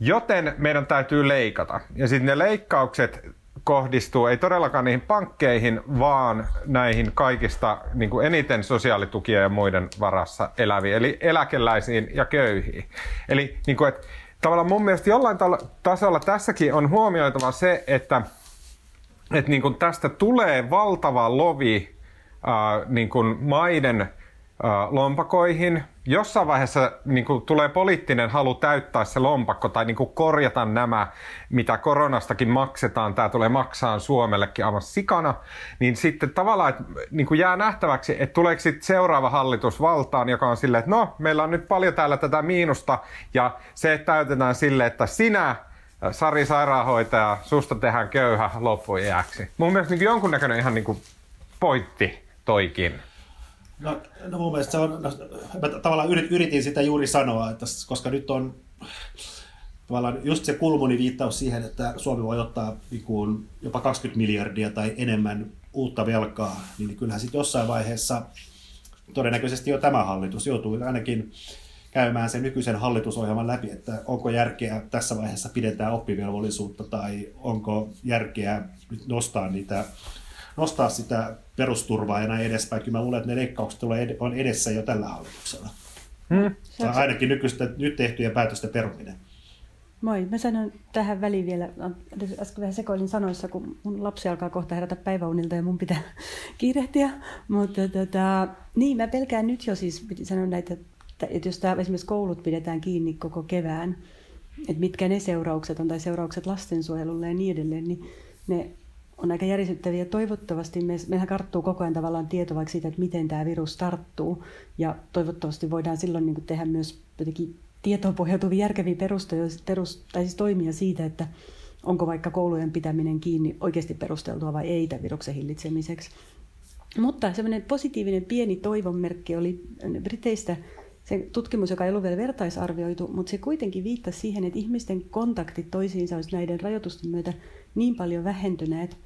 Speaker 1: Joten meidän täytyy leikata. Ja sitten ne leikkaukset kohdistuu ei todellakaan niihin pankkeihin, vaan näihin kaikista niin kuin eniten sosiaalitukia ja muiden varassa eläviin, eli eläkeläisiin ja köyhiin. Eli niin kuin, että tavallaan mun mielestä jollain tasolla tässäkin on huomioitava se, että, että niin kuin tästä tulee valtava lovi äh, niin kuin maiden lompakoihin. Jossain vaiheessa niin kuin, tulee poliittinen halu täyttää se lompakko tai niin kuin, korjata nämä, mitä koronastakin maksetaan. Tämä tulee maksaa Suomellekin aivan sikana. Niin sitten tavallaan että, niin kuin jää nähtäväksi, että tuleeko sitten seuraava hallitus valtaan, joka on silleen, että no, meillä on nyt paljon täällä tätä miinusta. Ja se täytetään sille, että sinä Sari sairaanhoitaja, susta tehdään köyhä loppujääksi. Mun mielestä niin jonkunnäköinen ihan niin kuin pointti toikin.
Speaker 2: No, no mun mielestä se on, no, mä tavallaan yritin sitä juuri sanoa, että koska nyt on tavallaan just se kulmuni viittaus siihen, että Suomi voi ottaa niin kuin jopa 20 miljardia tai enemmän uutta velkaa, niin kyllähän sitten jossain vaiheessa todennäköisesti jo tämä hallitus joutuu ainakin käymään sen nykyisen hallitusohjelman läpi, että onko järkeä tässä vaiheessa pidentää oppivelvollisuutta tai onko järkeä nyt nostaa niitä nostaa sitä perusturvaa ja näin edespäin. Kyllä mä luulen, että ne leikkaukset on edessä jo tällä hallituksella. Hmm. Tai ainakin nykyistä, nyt tehtyjen päätösten peruminen.
Speaker 3: Moi, mä sanon tähän väliin vielä, äsken vähän sekoilin sanoissa, kun mun lapsi alkaa kohta herätä päiväunilta ja mun pitää kiirehtiä. Mutta tota, niin, mä pelkään nyt jo siis, sanon näitä, että jos tämä esimerkiksi koulut pidetään kiinni koko kevään, että mitkä ne seuraukset on, tai seuraukset lastensuojelulle ja niin edelleen, niin ne on aika järisyttäviä. Toivottavasti me, mehän karttuu koko ajan tavallaan tieto vaikka siitä, että miten tämä virus tarttuu. Ja toivottavasti voidaan silloin niin tehdä myös jotenkin tietoon pohjautuvia järkeviä perustoja, perus, tai siis toimia siitä, että onko vaikka koulujen pitäminen kiinni oikeasti perusteltua vai ei tämän viruksen hillitsemiseksi. Mutta semmoinen positiivinen pieni toivonmerkki oli Briteistä se tutkimus, joka ei ollut vielä vertaisarvioitu, mutta se kuitenkin viittasi siihen, että ihmisten kontaktit toisiinsa olisi näiden rajoitusten myötä niin paljon vähentyneet,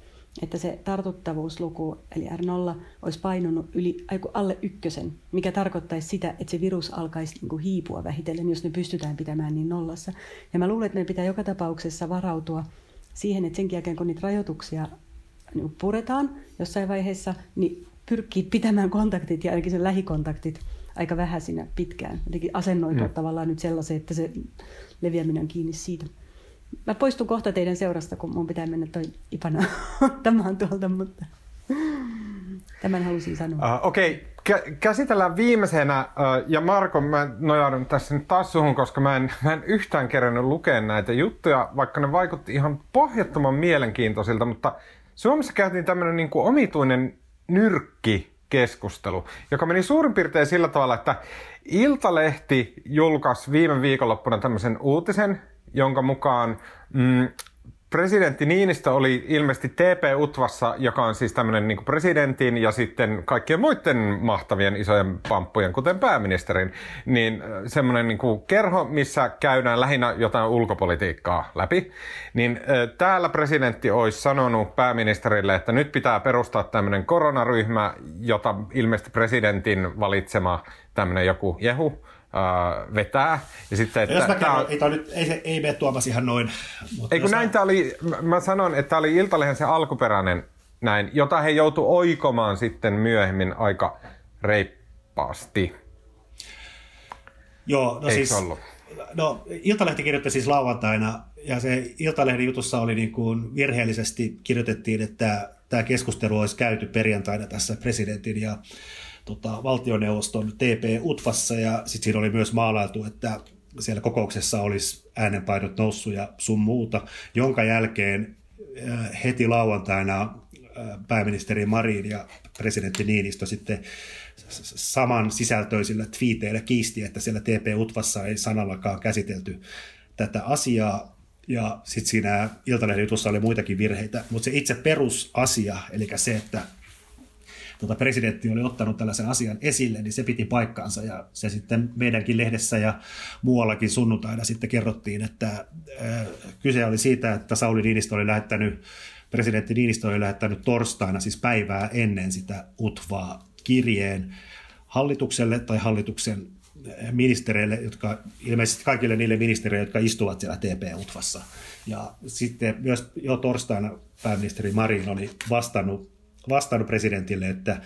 Speaker 3: että se tartuttavuusluku, eli R0, olisi painunut yli, aiku, alle ykkösen, mikä tarkoittaisi sitä, että se virus alkaisi niin kuin hiipua vähitellen, jos ne pystytään pitämään niin nollassa. Ja mä luulen, että meidän pitää joka tapauksessa varautua siihen, että sen jälkeen kun niitä rajoituksia niin puretaan jossain vaiheessa, niin pyrkii pitämään kontaktit ja ainakin sen lähikontaktit aika vähäisinä pitkään. Jotenkin asennoitua mm. tavallaan nyt sellaiseen, että se leviäminen on kiinni siitä. Mä poistun kohta teidän seurasta, kun mun pitää mennä toi Ipana ottamaan tuolta, mutta tämän halusin sanoa.
Speaker 1: Uh, Okei, okay. käsitellään viimeisenä, uh, ja Marko, mä nojaudun tässä nyt taas suhun, koska mä en, mä en yhtään kerännyt lukea näitä juttuja, vaikka ne vaikutti ihan pohjattoman mielenkiintoisilta, mutta Suomessa käytiin tämmöinen niin omituinen nyrkki keskustelu, joka meni suurin piirtein sillä tavalla, että Iltalehti julkaisi viime viikonloppuna tämmöisen uutisen, jonka mukaan mm, presidentti Niinistö oli ilmeisesti TP-Utvassa, joka on siis tämmöinen niin presidentin ja sitten kaikkien muiden mahtavien isojen pamppujen, kuten pääministerin, niin semmoinen niin kerho, missä käydään lähinnä jotain ulkopolitiikkaa läpi. Niin täällä presidentti olisi sanonut pääministerille, että nyt pitää perustaa tämmöinen koronaryhmä, jota ilmeisesti presidentin valitsema tämmöinen joku Jehu uh, vetää.
Speaker 2: Ja sitten, että Jos mä kerron, on... ei, nyt, ei, se, ei mene Tuomas ihan noin.
Speaker 1: Mutta ei kun näin mä... oli, mä sanon, että tämä oli Iltalehen se alkuperäinen näin, jota he joutu oikomaan sitten myöhemmin aika reippaasti.
Speaker 2: Joo, no Eikö siis, ollut? No, Iltalehti kirjoitti siis lauantaina, ja se Iltalehden jutussa oli niin kuin virheellisesti kirjoitettiin, että tämä keskustelu olisi käyty perjantaina tässä presidentin ja tota, valtioneuvoston TP-UTVassa ja sitten siinä oli myös maalailtu, että siellä kokouksessa olisi äänenpainot noussut ja sun muuta, jonka jälkeen äh, heti lauantaina äh, pääministeri Marin ja presidentti Niinistö sitten saman sisältöisillä twiiteillä kiisti, että siellä TP-UTVassa ei sanallakaan käsitelty tätä asiaa. Ja sitten siinä Iltalehden jutussa oli muitakin virheitä, mutta se itse perusasia, eli se, että tota, presidentti oli ottanut tällaisen asian esille, niin se piti paikkaansa ja se sitten meidänkin lehdessä ja muuallakin sunnuntaina sitten kerrottiin, että äh, kyse oli siitä, että Sauli Niinistö oli lähettänyt, presidentti Niinistö oli lähettänyt torstaina, siis päivää ennen sitä UTVaa kirjeen hallitukselle tai hallituksen ministereille, jotka ilmeisesti kaikille niille ministereille, jotka istuvat siellä TP-UTVassa. Ja sitten myös jo torstaina pääministeri Marin oli vastannut, vastannut presidentille, että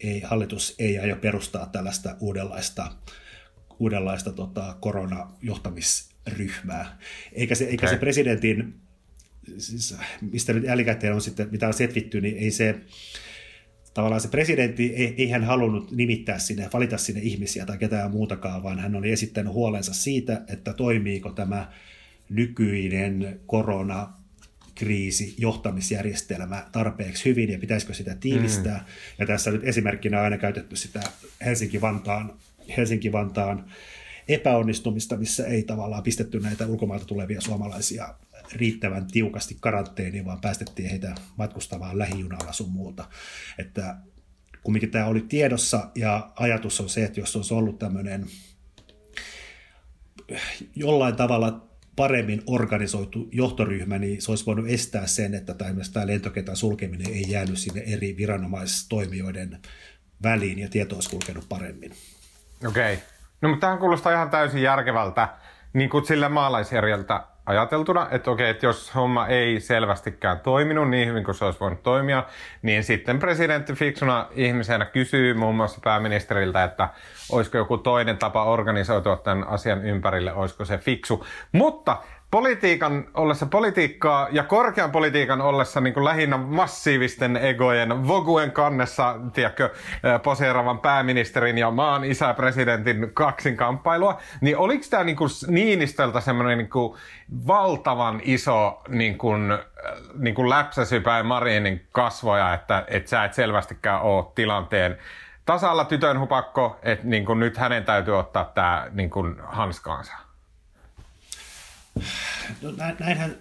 Speaker 2: ei, hallitus ei aio perustaa tällaista uudenlaista, uudenlaista tota, koronajohtamisryhmää. Eikä se, eikä se presidentin, siis, mistä nyt jälkikäteen on sitten, mitä on setvitty, niin ei se, tavallaan se presidentti, ei, ei hän halunnut nimittää sinne, valita sinne ihmisiä tai ketään muutakaan, vaan hän oli esittänyt huolensa siitä, että toimiiko tämä nykyinen korona kriisi, johtamisjärjestelmä tarpeeksi hyvin ja pitäisikö sitä tiivistää. Mm. Ja tässä nyt esimerkkinä on aina käytetty sitä Helsinki-Vantaan, Helsinki-Vantaan epäonnistumista, missä ei tavallaan pistetty näitä ulkomailta tulevia suomalaisia riittävän tiukasti karanteeniin, vaan päästettiin heitä matkustamaan lähijunalla sun muuta. Että kumminkin tämä oli tiedossa ja ajatus on se, että jos olisi ollut tämmöinen jollain tavalla paremmin organisoitu johtoryhmä, niin se olisi voinut estää sen, että tämä lentokentän sulkeminen ei jäänyt sinne eri viranomaistoimijoiden väliin ja tieto olisi kulkenut paremmin.
Speaker 1: Okei. Okay. No mutta tähän kuulostaa ihan täysin järkevältä, niin kuin sillä maalaisjärjeltä ajateltuna, että okei, että jos homma ei selvästikään toiminut niin hyvin kuin se olisi voinut toimia, niin sitten presidentti fiksuna ihmisenä kysyy muun muassa pääministeriltä, että olisiko joku toinen tapa organisoitua tämän asian ympärille, olisiko se fiksu. Mutta politiikan ollessa politiikkaa ja korkean politiikan ollessa niin kuin lähinnä massiivisten egojen voguen kannessa, tiedätkö, poseeravan pääministerin ja maan isäpresidentin kaksinkamppailua, niin oliko tämä niin kuin Niinistöltä semmoinen niin kuin valtavan iso niin kuin, niin kuin läpsäsypäin Marinin kasvoja, että, että sä et selvästikään ole tilanteen tasalla tytön hupakko, että niin kuin nyt hänen täytyy ottaa tämä niin kuin hanskaansa?
Speaker 2: No, näinhän,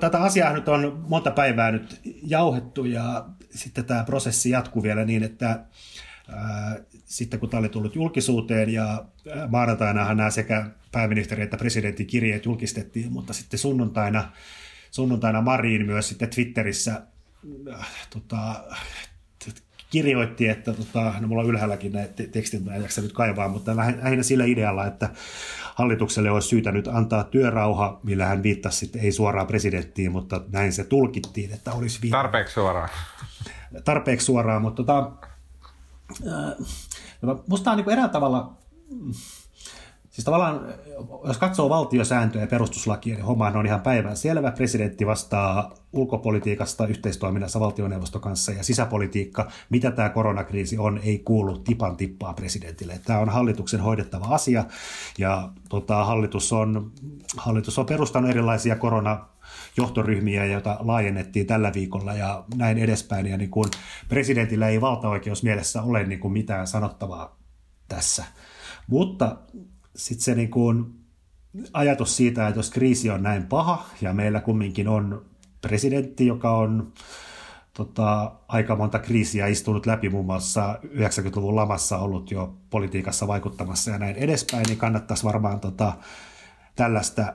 Speaker 2: Tätä asiaa nyt on monta päivää nyt jauhettu ja sitten tämä prosessi jatkuu vielä niin, että ää, sitten kun tämä oli tullut julkisuuteen ja maanantainahan nämä sekä pääministeri että presidentin kirjeet julkistettiin, mutta sitten sunnuntaina, sunnuntaina Marin myös sitten Twitterissä äh, tota, kirjoitti, että tota, no mulla on ylhäälläkin näitä tekstit, mä en jaksa nyt kaivaa, mutta lähinnä sillä idealla, että hallitukselle olisi syytä nyt antaa työrauha, millä hän viittasi sitten, ei suoraan presidenttiin, mutta näin se tulkittiin, että olisi
Speaker 1: viitta. Tarpeeksi suoraan.
Speaker 2: Tarpeeksi suoraan, mutta tota, äh, musta on niin erään tavalla Siis tavallaan, jos katsoo valtiosääntöjä ja perustuslakia, niin homma on ihan päivän selvä. Presidentti vastaa ulkopolitiikasta yhteistoiminnassa valtioneuvoston kanssa ja sisäpolitiikka, mitä tämä koronakriisi on, ei kuulu tipan tippaa presidentille. Tämä on hallituksen hoidettava asia ja tota, hallitus, on, hallitus on perustanut erilaisia korona johtoryhmiä, joita laajennettiin tällä viikolla ja näin edespäin. Ja niin kuin presidentillä ei valtaoikeus mielessä ole niin kuin mitään sanottavaa tässä. Mutta sitten se niin kuin ajatus siitä, että jos kriisi on näin paha ja meillä kumminkin on presidentti, joka on tota, aika monta kriisiä istunut läpi, muun muassa 90-luvun lamassa ollut jo politiikassa vaikuttamassa ja näin edespäin, niin kannattaisi varmaan tota, tällaista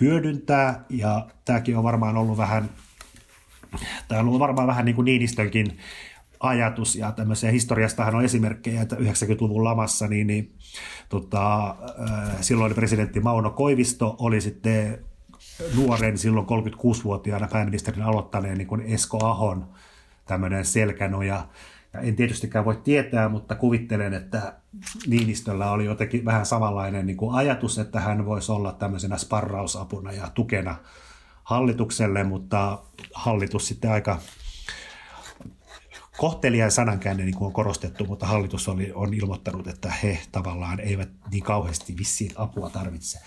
Speaker 2: hyödyntää, ja tämäkin on varmaan ollut vähän, tämä on ollut varmaan vähän niin kuin Niinistönkin ajatus, ja tämmöisiä historiastahan on esimerkkejä, että 90-luvun lamassa, niin, niin tota, äh, silloin presidentti Mauno Koivisto oli sitten nuoren, silloin 36-vuotiaana pääministerin aloittaneen niin kuin Esko Ahon tämmöinen selkänoja. Ja en tietystikään voi tietää, mutta kuvittelen, että Niinistöllä oli jotenkin vähän samanlainen niin kuin ajatus, että hän voisi olla tämmöisenä sparrausapuna ja tukena hallitukselle, mutta hallitus sitten aika kohtelijan sanankäänne niin kuin on korostettu, mutta hallitus oli, on ilmoittanut, että he tavallaan eivät niin kauheasti vissiin apua tarvitse.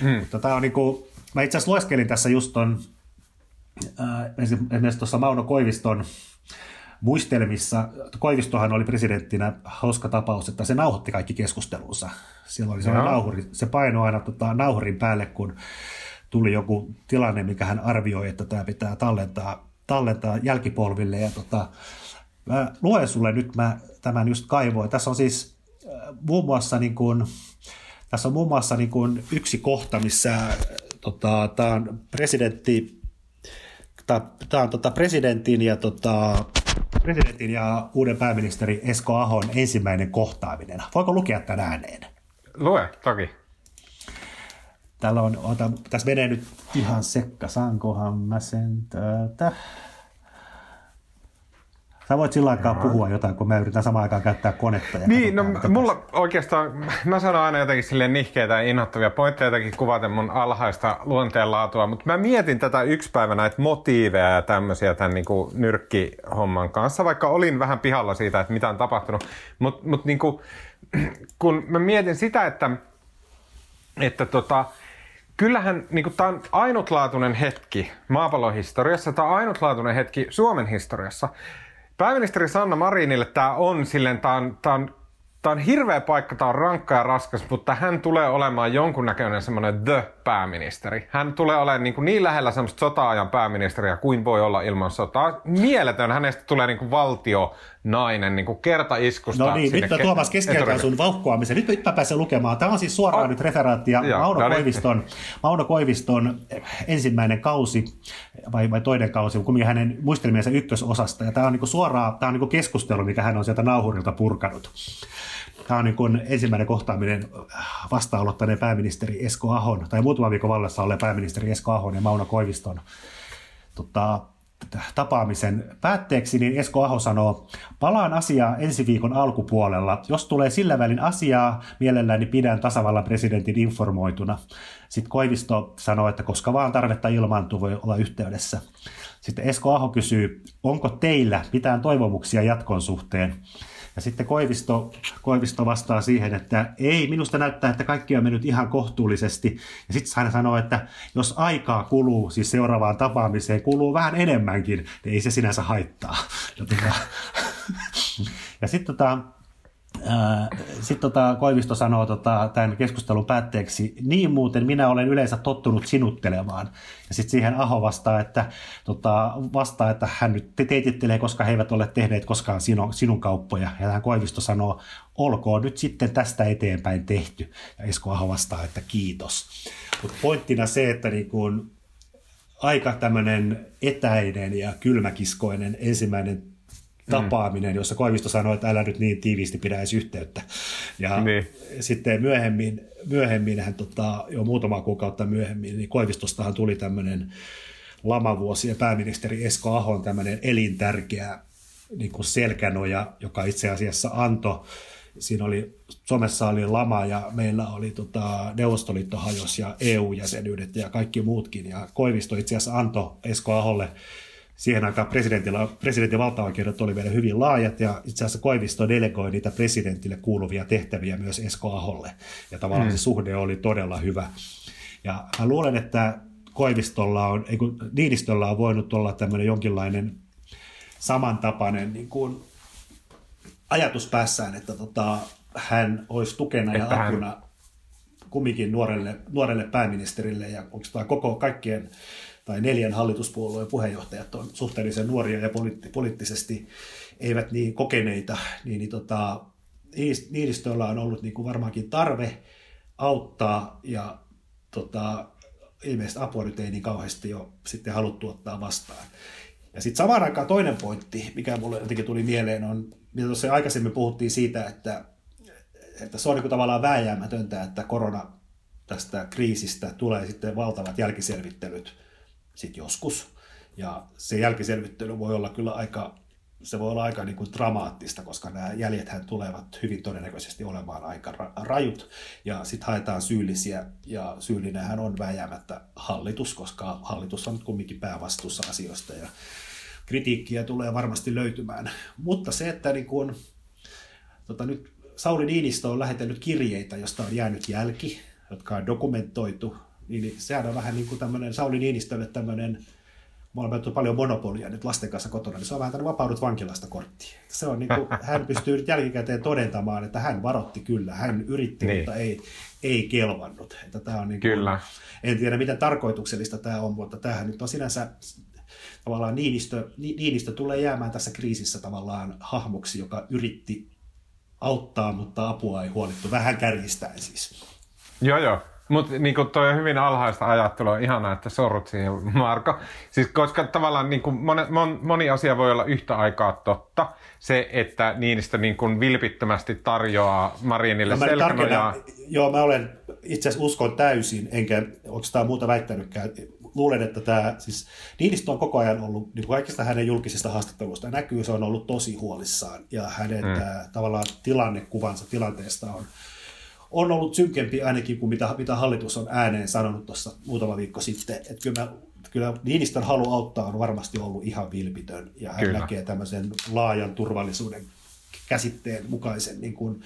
Speaker 2: Mm. Mutta tämä on niin kuin, mä itse asiassa lueskelin tässä just ton, äh, esimerkiksi tuossa Mauno Koiviston muistelmissa, Koivistohan oli presidenttinä hauska tapaus, että se nauhoitti kaikki keskustelunsa. Siellä oli sellainen nauhuri, se painoi aina tota, nauhurin päälle, kun tuli joku tilanne, mikä hän arvioi, että tämä pitää tallentaa, tallentaa jälkipolville. Ja tota, Mä luen sulle nyt, mä tämän just kaivoin. Tässä on siis äh, muun muassa niin kuin, tässä on muun muassa niin kuin yksi kohta, missä äh, tota, tämä on presidentti, tämä on tota, presidentin ja tota, presidentin ja uuden pääministeri Esko Ahon ensimmäinen kohtaaminen. Voiko lukea tämän ääneen?
Speaker 1: Lue, toki.
Speaker 2: Täällä on, ota, tässä menee nyt ihan sekka, saankohan mä sen tätä. Sä voit sillä aikaa Joo. puhua jotain, kun mä yritän samaan aikaan käyttää konetta. Ja
Speaker 1: niin, no mulla tässä. oikeastaan, mä sanon aina jotenkin silleen nihkeitä ja innoittavia pointteja jotenkin kuvaten mun alhaista luonteenlaatua, mutta mä mietin tätä yksi päivä näitä motiiveja ja tämmöisiä tämän niin kuin nyrkkihomman kanssa, vaikka olin vähän pihalla siitä, että mitä on tapahtunut. Mutta mut niin kuin, kun mä mietin sitä, että, että tota, kyllähän niin tämä on ainutlaatuinen hetki maapallon historiassa, tämä on ainutlaatuinen hetki Suomen historiassa. Pääministeri Sanna Marinille tämä on silleen, tämä on, tämä on Tämä on hirveä paikka, tämä on rankka ja raskas, mutta hän tulee olemaan jonkunnäköinen semmoinen the-pääministeri. Hän tulee olemaan niin, kuin niin lähellä semmoista sota-ajan pääministeriä kuin voi olla ilman sotaa. Mieletön, hänestä tulee niin kuin valtio nainen niin kuin kertaiskusta.
Speaker 2: No niin, nyt mä Tuomas keskeytän sun vauhkoamisen. Nyt, nyt mä pääsen lukemaan. Tämä on siis suoraan oh. nyt referaatti ja Mauno, no niin. Koiviston, Mauno Koiviston ensimmäinen kausi, vai, vai toinen kausi, kumminkin hänen muistelmiensa ykkösosasta. Ja tämä on niin kuin suoraan, tämä on niin kuin keskustelu, mikä hän on sieltä nauhurilta purkanut. Tämä on niin kuin ensimmäinen kohtaaminen vastaanottaneen pääministeri Esko Ahon, tai muutama viikon vallassa olleen pääministeri Esko Ahon ja Mauno Koiviston tota, tapaamisen päätteeksi, niin Esko Aho sanoo, palaan asiaa ensi viikon alkupuolella. Jos tulee sillä välin asiaa, mielelläni pidän tasavallan presidentin informoituna. Sitten Koivisto sanoo, että koska vaan tarvetta ilmaantuu, voi olla yhteydessä. Sitten Esko Aho kysyy, onko teillä mitään toivomuksia jatkon suhteen? Ja sitten Koivisto, Koivisto vastaa siihen, että ei, minusta näyttää, että kaikki on mennyt ihan kohtuullisesti. Ja sitten hän sanoo, että jos aikaa kuluu, siis seuraavaan tapaamiseen kuluu vähän enemmänkin, niin ei se sinänsä haittaa. Ja, tota, ja sitten tota, sitten tota, Koivisto sanoo tota, tämän keskustelun päätteeksi, niin muuten minä olen yleensä tottunut sinuttelemaan. Ja sitten siihen Aho vastaa, että, tota, vastaa, että hän nyt teitittelee, koska he eivät ole tehneet koskaan sinun, sinun kauppoja. Ja hän Koivisto sanoo, olkoon nyt sitten tästä eteenpäin tehty. Ja Esko Aho vastaa, että kiitos. Mutta pointtina se, että niin kun aika tämmöinen etäinen ja kylmäkiskoinen ensimmäinen tapaaminen, jossa Koivisto sanoi, että älä nyt niin tiiviisti pidä edes yhteyttä. Ja niin. sitten myöhemmin, myöhemmin hän, tota, jo muutama kuukautta myöhemmin, niin Koivistostahan tuli tämmöinen lamavuosi ja pääministeri Esko Ahon tämmöinen elintärkeä niin kuin selkänoja, joka itse asiassa antoi siinä oli, Suomessa oli lama ja meillä oli tota, Neuvostoliitto hajos ja EU-jäsenyydet ja kaikki muutkin. Ja Koivisto itse asiassa antoi Esko Aholle siihen aikaan presidentillä, presidentin valtaoikeudet oli vielä hyvin laajat ja itse asiassa Koivisto delegoi niitä presidentille kuuluvia tehtäviä myös Esko Aholle. Ja tavallaan mm. se suhde oli todella hyvä. Ja mä luulen, että Koivistolla on, ei kun Niinistöllä on voinut olla tämmöinen jonkinlainen samantapainen niin kuin ajatus päässään, että tota, hän olisi tukena että ja apuna hän... kumminkin nuorelle, nuorelle pääministerille ja onko koko kaikkien tai neljän hallituspuolueen puheenjohtajat on suhteellisen nuoria ja poliitt- poliittisesti eivät niin kokeneita, niin, niin tota, Niinistöllä on ollut niin kuin varmaankin tarve auttaa ja tota, ilmeisesti apua nyt ei niin kauheasti jo sitten haluttu ottaa vastaan. Ja sitten samaan aikaan toinen pointti, mikä mulle jotenkin tuli mieleen, on, mitä tuossa aikaisemmin puhuttiin siitä, että, että se on niin kuin tavallaan vääjäämätöntä, että korona tästä kriisistä tulee sitten valtavat jälkiselvittelyt sitten joskus. Ja se jälkiselvittely voi olla kyllä aika, se voi olla aika niin kuin dramaattista, koska nämä jäljethän tulevat hyvin todennäköisesti olemaan aika rajut. Ja sitten haetaan syyllisiä, ja syyllinenhän on vääjäämättä hallitus, koska hallitus on kumminkin päävastuussa asioista, ja kritiikkiä tulee varmasti löytymään. Mutta se, että niin kuin, tota, nyt Sauli Niinistö on lähetellyt kirjeitä, josta on jäänyt jälki, jotka on dokumentoitu niin, niin sehän on vähän niin kuin tämmöinen Sauli Niinistölle tämmöinen, me olemme paljon monopolia nyt lasten kanssa kotona, niin se on vähän tämmöinen vapaudut vankilasta kortti. Se on niin kuin, hän pystyy nyt jälkikäteen todentamaan, että hän varotti kyllä, hän yritti, niin. mutta ei, ei kelvannut. Että tämä on niin kuin, kyllä. En tiedä, miten tarkoituksellista tämä on, mutta tämähän nyt on sinänsä tavallaan Niinistö, Niinistö tulee jäämään tässä kriisissä tavallaan hahmoksi, joka yritti auttaa, mutta apua ei huolittu. Vähän kärjistäen siis.
Speaker 1: Joo, joo. Mutta niin toi on hyvin alhaista ajattelua. Ihanaa, että sorrut siihen, Marko. Siis koska tavallaan niin kuin moni, moni asia voi olla yhtä aikaa totta. Se, että Niinistö niin kuin vilpittömästi tarjoaa Marinille no, selkänojaa.
Speaker 2: Joo, mä olen itse asiassa uskon täysin, enkä oikeastaan muuta väittänytkään. Luulen, että tämä, siis Niinistö on koko ajan ollut, niin kuin kaikista hänen julkisista haastatteluista näkyy, se on ollut tosi huolissaan. Ja hänen mm. tämä, tavallaan tilannekuvansa tilanteesta on on ollut synkempi ainakin kuin mitä, mitä hallitus on ääneen sanonut tuossa muutama viikko sitten. Että kyllä, mä, kyllä Niinistön halu auttaa on varmasti ollut ihan vilpitön ja hän kyllä. näkee tämmöisen laajan turvallisuuden käsitteen mukaisen niin kuin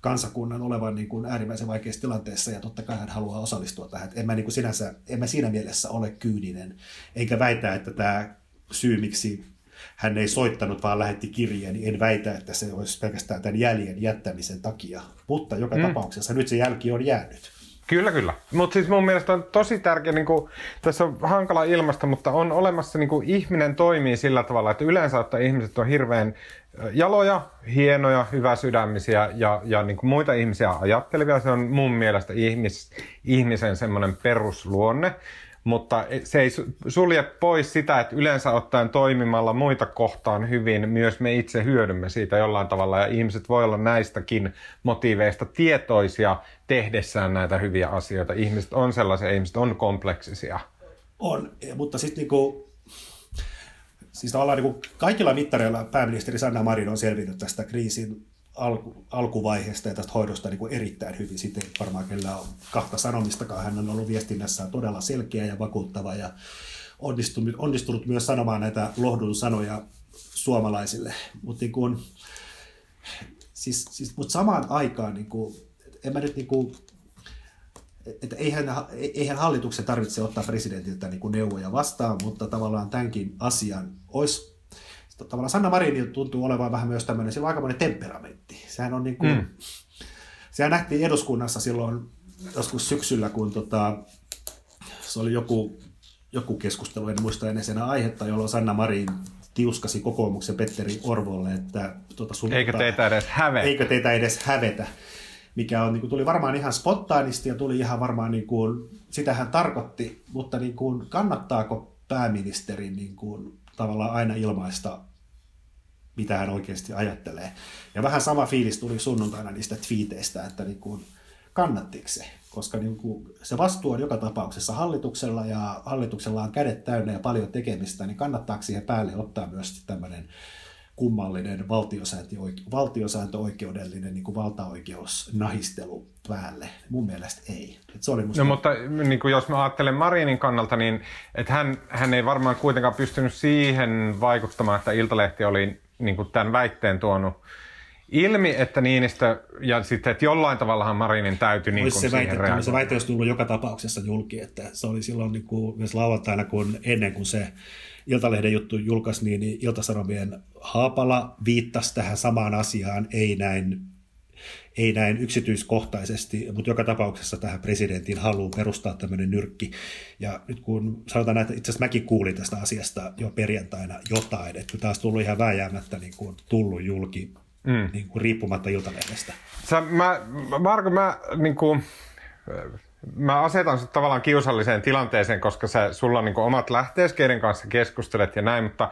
Speaker 2: kansakunnan olevan niin kuin äärimmäisen vaikeassa tilanteessa ja totta kai hän haluaa osallistua tähän. En mä, niin kuin sinänsä, en mä siinä mielessä ole kyyninen, eikä väitä, että tämä syy, miksi hän ei soittanut, vaan lähetti kirjeen, niin en väitä, että se olisi pelkästään tämän jäljen jättämisen takia. Mutta joka mm. tapauksessa nyt se jälki on jäänyt.
Speaker 1: Kyllä, kyllä. Mutta siis mun mielestä on tosi tärkeä, niin kuin, tässä on hankala ilmasta, mutta on olemassa, niin kuin, ihminen toimii sillä tavalla, että yleensä että ihmiset on hirveän jaloja, hienoja, hyvä sydämisiä ja, ja niin kuin muita ihmisiä ajattelevia. Se on mun mielestä ihmis, ihmisen semmoinen perusluonne mutta se ei sulje pois sitä, että yleensä ottaen toimimalla muita kohtaan hyvin, myös me itse hyödymme siitä jollain tavalla, ja ihmiset voi olla näistäkin motiiveista tietoisia tehdessään näitä hyviä asioita. Ihmiset on sellaisia, ihmiset on kompleksisia.
Speaker 2: On, mutta sitten niinku, siis tavallaan niinku kaikilla mittareilla pääministeri Sanna Marin on selvinnyt tästä kriisin alku, alkuvaiheesta ja tästä hoidosta niin kuin erittäin hyvin. Sitten varmaan kellä on kahta sanomistakaan. Hän on ollut viestinnässään todella selkeä ja vakuuttava ja onnistunut, onnistunut myös sanomaan näitä lohdun sanoja suomalaisille. Mutta niin siis, siis, mut samaan aikaan, niin kuin, en mä nyt niin kuin, että eihän, eihän hallituksen tarvitse ottaa presidentiltä niin kuin neuvoja vastaan, mutta tavallaan tämänkin asian olisi tavallaan Sanna Marinilta tuntuu olevan vähän myös tämmöinen, sillä on aikamoinen temperamentti. Sehän on niin kuin, mm. sehän nähtiin eduskunnassa silloin joskus syksyllä, kun tota, se oli joku, joku keskustelu, en muista ennen sen aihetta, jolloin Sanna Marin tiuskasi kokoomuksen Petteri Orvolle, että tuota,
Speaker 1: sun, eikö teitä edes hävetä.
Speaker 2: Eikö teitä edes hävetä mikä on, niin kuin, tuli varmaan ihan spontaanisti ja tuli ihan varmaan, niin kuin, sitä hän tarkoitti, mutta niin kuin, kannattaako pääministerin niin kuin, tavallaan aina ilmaista mitä hän oikeasti ajattelee. Ja vähän sama fiilis tuli sunnuntaina niistä twiiteistä, että niin kuin, kannattiko se, koska niin kuin, se vastuu on joka tapauksessa hallituksella ja hallituksella on kädet täynnä ja paljon tekemistä, niin kannattaako siihen päälle ottaa myös tämmöinen kummallinen valtiosääntöoikeudellinen niin kuin valtaoikeusnahistelu päälle. Mun mielestä ei. Et se oli
Speaker 1: musta... No mutta niin kuin jos mä ajattelen Marinin kannalta, niin että hän, hän ei varmaan kuitenkaan pystynyt siihen vaikuttamaan, että Iltalehti oli niin kuin tämän väitteen tuonut ilmi, että Niinistö ja sitten, että jollain tavallahan Marinin täytyy niin kuin
Speaker 2: se väite, reagoida. Se väite olisi tullut joka tapauksessa julki, että se oli silloin niin kuin, myös lauantaina, kun ennen kuin se Iltalehden juttu julkaisi, niin Iltasanomien Haapala viittasi tähän samaan asiaan, ei näin ei näin yksityiskohtaisesti, mutta joka tapauksessa tähän presidentin haluun perustaa tämmöinen nyrkki. Ja nyt kun sanotaan että itse asiassa mäkin kuulin tästä asiasta jo perjantaina jotain, että taas tullut ihan vääjäämättä niin kuin tullut julki mm. niin kuin riippumatta Iltalehdestä.
Speaker 1: Sä, mä, Marko, mä niin kuin, mä asetan sut tavallaan kiusalliseen tilanteeseen, koska sä, sulla on niin omat lähtees, keiden kanssa keskustelet ja näin, mutta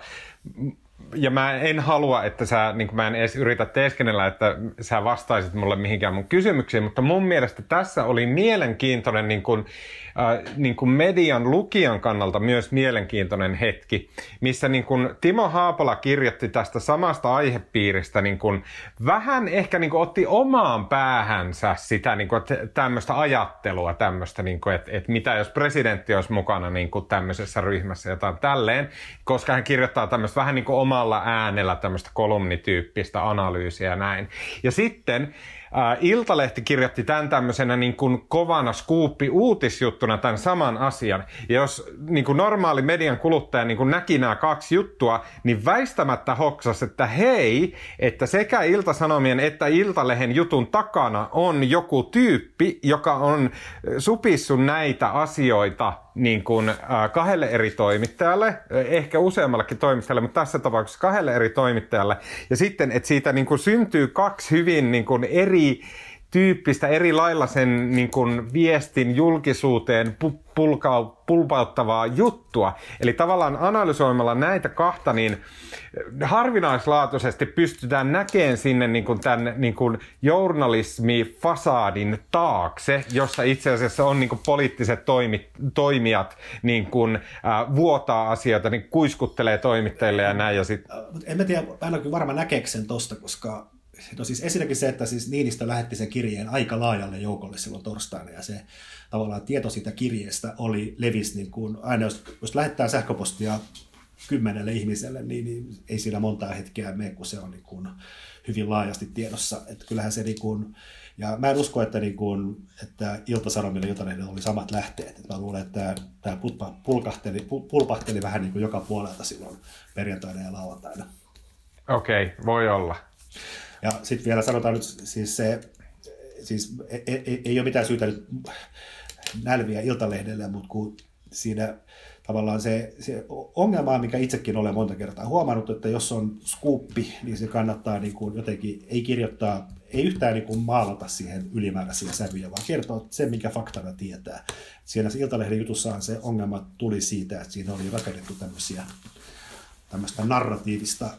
Speaker 1: ja mä en halua, että sä, niin mä en edes yritä teeskennellä, että sä vastaisit mulle mihinkään mun kysymyksiin, mutta mun mielestä tässä oli mielenkiintoinen niin kuin, äh, niin kuin median lukijan kannalta myös mielenkiintoinen hetki, missä niin kuin Timo Haapola kirjoitti tästä samasta aihepiiristä niin kuin, vähän ehkä niin kuin otti omaan päähänsä sitä niin kuin, tämmöistä ajattelua, tämmöistä, niin kuin, että, että mitä jos presidentti olisi mukana niin kuin tämmöisessä ryhmässä jotain tälleen, koska hän kirjoittaa tämmöistä vähän niin kuin omalla äänellä tämmöistä kolumnityyppistä analyysiä ja näin. Ja sitten Iltalehti kirjoitti tämän tämmöisenä niin kuin kovana skuuppi uutisjuttuna tämän saman asian. Ja jos niin kuin normaali median kuluttaja niin kuin näki nämä kaksi juttua, niin väistämättä hoksas, että hei, että sekä Iltasanomien että Iltalehen jutun takana on joku tyyppi, joka on supissu näitä asioita niin kuin, äh, kahdelle eri toimittajalle, äh, ehkä useammallekin toimittajalle, mutta tässä tapauksessa kahdelle eri toimittajalle. Ja sitten, että siitä niin kuin syntyy kaksi hyvin niin kuin eri tyyppistä eri lailla sen niin kuin, viestin julkisuuteen pu- pulka- pulpauttavaa juttua. Eli tavallaan analysoimalla näitä kahta, niin harvinaislaatuisesti pystytään näkemään sinne niin kuin tämän niin kuin journalismi-fasaadin taakse, jossa itse asiassa on niin kuin poliittiset toimi, toimijat niin kuin, äh, vuotaa asioita, niin kuiskuttelee toimittajille ja näin. Ja sit...
Speaker 2: En mä tiedä, mä en ole varma näkeekö sen tosta, koska No siis ensinnäkin se, että siis Niinistö lähetti sen kirjeen aika laajalle joukolle silloin torstaina ja se tavallaan tieto siitä kirjeestä oli levis niin kuin, aina jos, jos lähettää sähköpostia kymmenelle ihmiselle, niin, niin ei siinä montaa hetkeä mene, kun se on niin kuin hyvin laajasti tiedossa. Että kyllähän se niin kuin, ja mä en usko, että, niin kuin, että Ilta-Sanomilla Iltalehdellä oli samat lähteet. Että mä luulen, että tämä pulkahteli, pulpahteli vähän niin kuin joka puolelta silloin perjantaina ja lauantaina.
Speaker 1: Okei, okay, voi olla.
Speaker 2: Ja sitten vielä sanotaan nyt siis se, siis ei, ei, ei ole mitään syytä nyt nälviä Iltalehdelle, mutta kun siinä tavallaan se, se ongelma, mikä itsekin olen monta kertaa huomannut, että jos on skuuppi, niin se kannattaa niin kuin jotenkin, ei kirjoittaa, ei yhtään niin kuin maalata siihen ylimääräisiä sävyjä, vaan kertoa sen, mikä faktana tietää. Siinä se Iltalehden jutussaan se ongelma tuli siitä, että siinä oli rakennettu tämmöisiä tämmöistä narratiivista